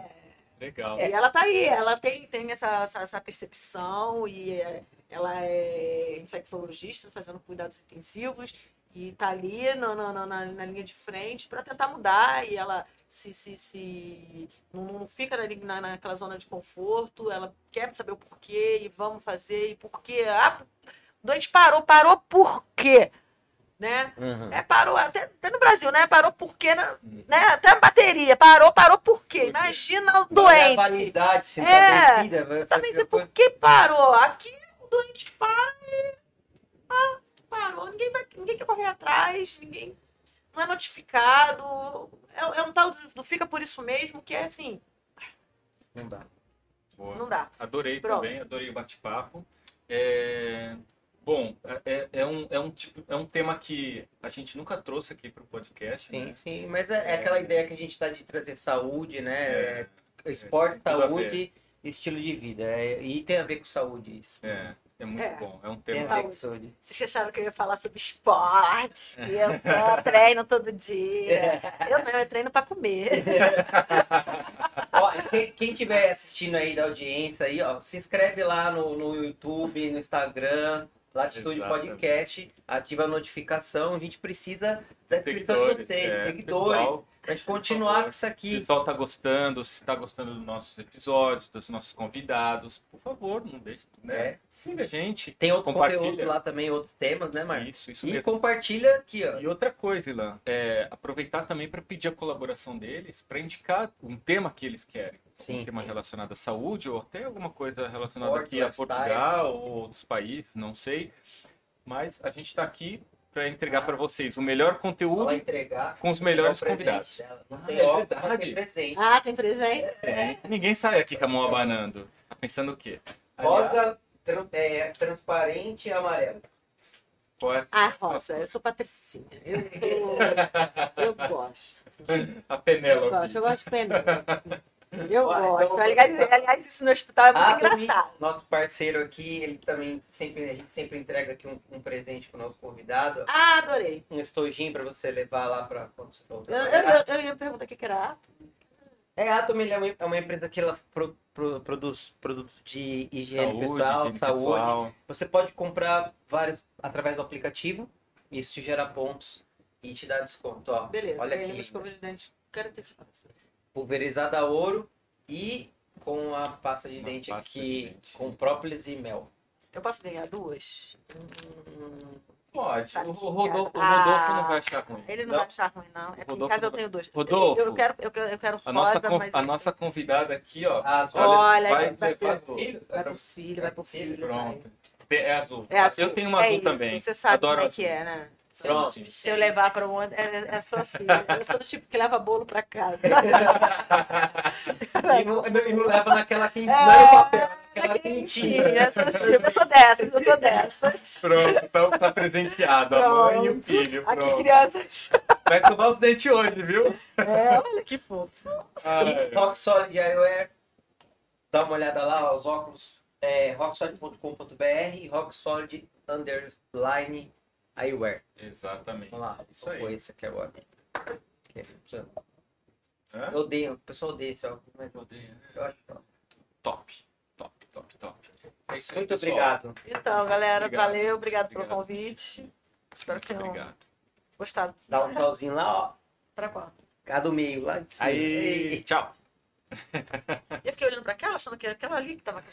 Legal. E ela tá aí, ela tem, tem essa, essa, essa percepção e é, ela é infectologista, fazendo cuidados intensivos e tá ali na, na, na, na- linha de frente para tentar mudar e ela se, se, se não, não fica na, na, naquela zona de conforto, ela quer saber o porquê e vamos fazer e porquê. Ah, doente parou, parou por quê? Né? Uhum. É, parou até, até no Brasil, né? Parou porque, né? Até a bateria, parou, parou por quê? Imagina o Olha a doente. validade, se não É, tá vai- Também sei vai- por que parou. Aqui o doente para e. Ah, parou. Ninguém vai. Ninguém quer correr atrás, ninguém. Não é notificado. É, é um tal do, do fica por isso mesmo, que é assim, Não dá. Boa. não dá. Adorei Pronto. também, adorei o bate-papo. É, Bom, é, é, um, é, um tipo, é um tema que a gente nunca trouxe aqui para o podcast. Sim, né? sim, mas é, é aquela ideia que a gente tá de trazer saúde, né? É, esporte, tem tudo a saúde e estilo de vida. É, e tem a ver com saúde isso. É, é muito É. bom. É um Tem tema a ver com Saúde. Vocês acharam que eu ia falar sobre esporte, que eu só treino todo dia. Eu não, eu treino pra comer. Ó, quem, quem tiver assistindo aí da audiência aí, ó, se inscreve lá no, no YouTube, no Instagram, Latitude Exatamente. Podcast, ativa a notificação. A gente precisa da inscrição de vocês, é. seguidores, Pessoal, pra gente continuar favor. com isso Se o aqui. pessoal tá gostando, se está gostando dos nossos episódios, dos nossos convidados, por favor, não deixe, né? É. Siga a gente. Tem outros Compartilha. conteúdos lá também, outros temas, né, Marcos? Isso, isso E mesmo. compartilha aqui, ó. E outra coisa, Ilan, é aproveitar também para pedir a colaboração deles, para indicar um tema que eles querem. Sim, um tema sim. relacionado à saúde, ou até alguma coisa relacionada Esporte, aqui a. Portugal ou outros países, não sei. Mas a gente está aqui para entregar para vocês o melhor conteúdo com os melhores é convidados. Ah, tem é verdade. tem presente. Ah, tem presente? Tem. Ninguém sai aqui com a mão abanando. Tá pensando o quê? Rosa, tran- é, transparente e amarelo. Qual é Ah, Rosa, eu sou patricinha. Eu, sou... eu gosto. a Eu Penélope? gosto, eu gosto de pena. Eu Olha, gosto. então- Aliás, aliás, isso no hospital é muito Ah, também, engraçado. nosso parceiro aqui, ele também sempre, a gente sempre entrega aqui um, um presente pro nosso convidado. Ah, adorei. Um estojinho pra você levar lá pra quando você for Eu, eu, eu, eu ia perguntar o que era ato. É, a Atom é uma, é uma empresa que ela pro- pro- produz produtos de higiene pessoal, higiene saúde. pessoal. Você pode comprar vários através do aplicativo. Isso te gera pontos e te dá desconto. Ó, Beleza, olha aqui. escova de dente. Quero ter que fazer. Pulverizada a ouro e com a pasta de Uma dente pasta aqui de dente. com própolis e mel. Eu posso ganhar duas? Pode. Sabe O, que o Rodolfo, o Rodolfo não Ah, vai achar ruim. Ele não, Não. vai achar ruim, não. É porque em casa eu não- tenho dois. Rodolfo. Eu, eu quero, eu quero, eu quero A nossa, rosa, mas... a nossa convidada aqui, ó. Ah, Olha, vai vai levar ter- do- filho? Vai pro filho, vai pro filho. vai. Pronto. É azul. É azul. Eu tenho uma É azul isso, também. Você sabe Adoro como é que é, né? Pronto. Se eu levar para um outro, é, é só assim. Eu sou do tipo que leva bolo para casa. E não, e não leva naquela quentinha. É, não é o papel, naquela quentinha. Eu sou, tipo, eu sou dessas, eu sou dessas. Pronto, tá, tá presenteado. A mãe e o filho. Aqui, Pronto. crianças. Vai escovar os dentes hoje, viu? É, olha que fofo. Ai, E Rock Solid Eyewear. Dá uma olhada lá, os óculos é rocksolid.com.br e Rock Solid Underline Eyewear. Exatamente. Vamos lá, Isso aí. esse aqui agora. Hã? Eu odeio, o pessoal odeia esse óculos, mas eu acho top. Top, top, top, top. É isso aí, Muito pessoal. obrigado. Então, galera, Obrigado. valeu. Obrigado pelo Obrigado. convite. Espero que tenham Obrigado. gostado. Dá um tchauzinho lá, ó. Pra qual? Cá do meio, lá de cima. Aí, tchau. Eu fiquei olhando pra aquela, achando que era aquela ali que tava com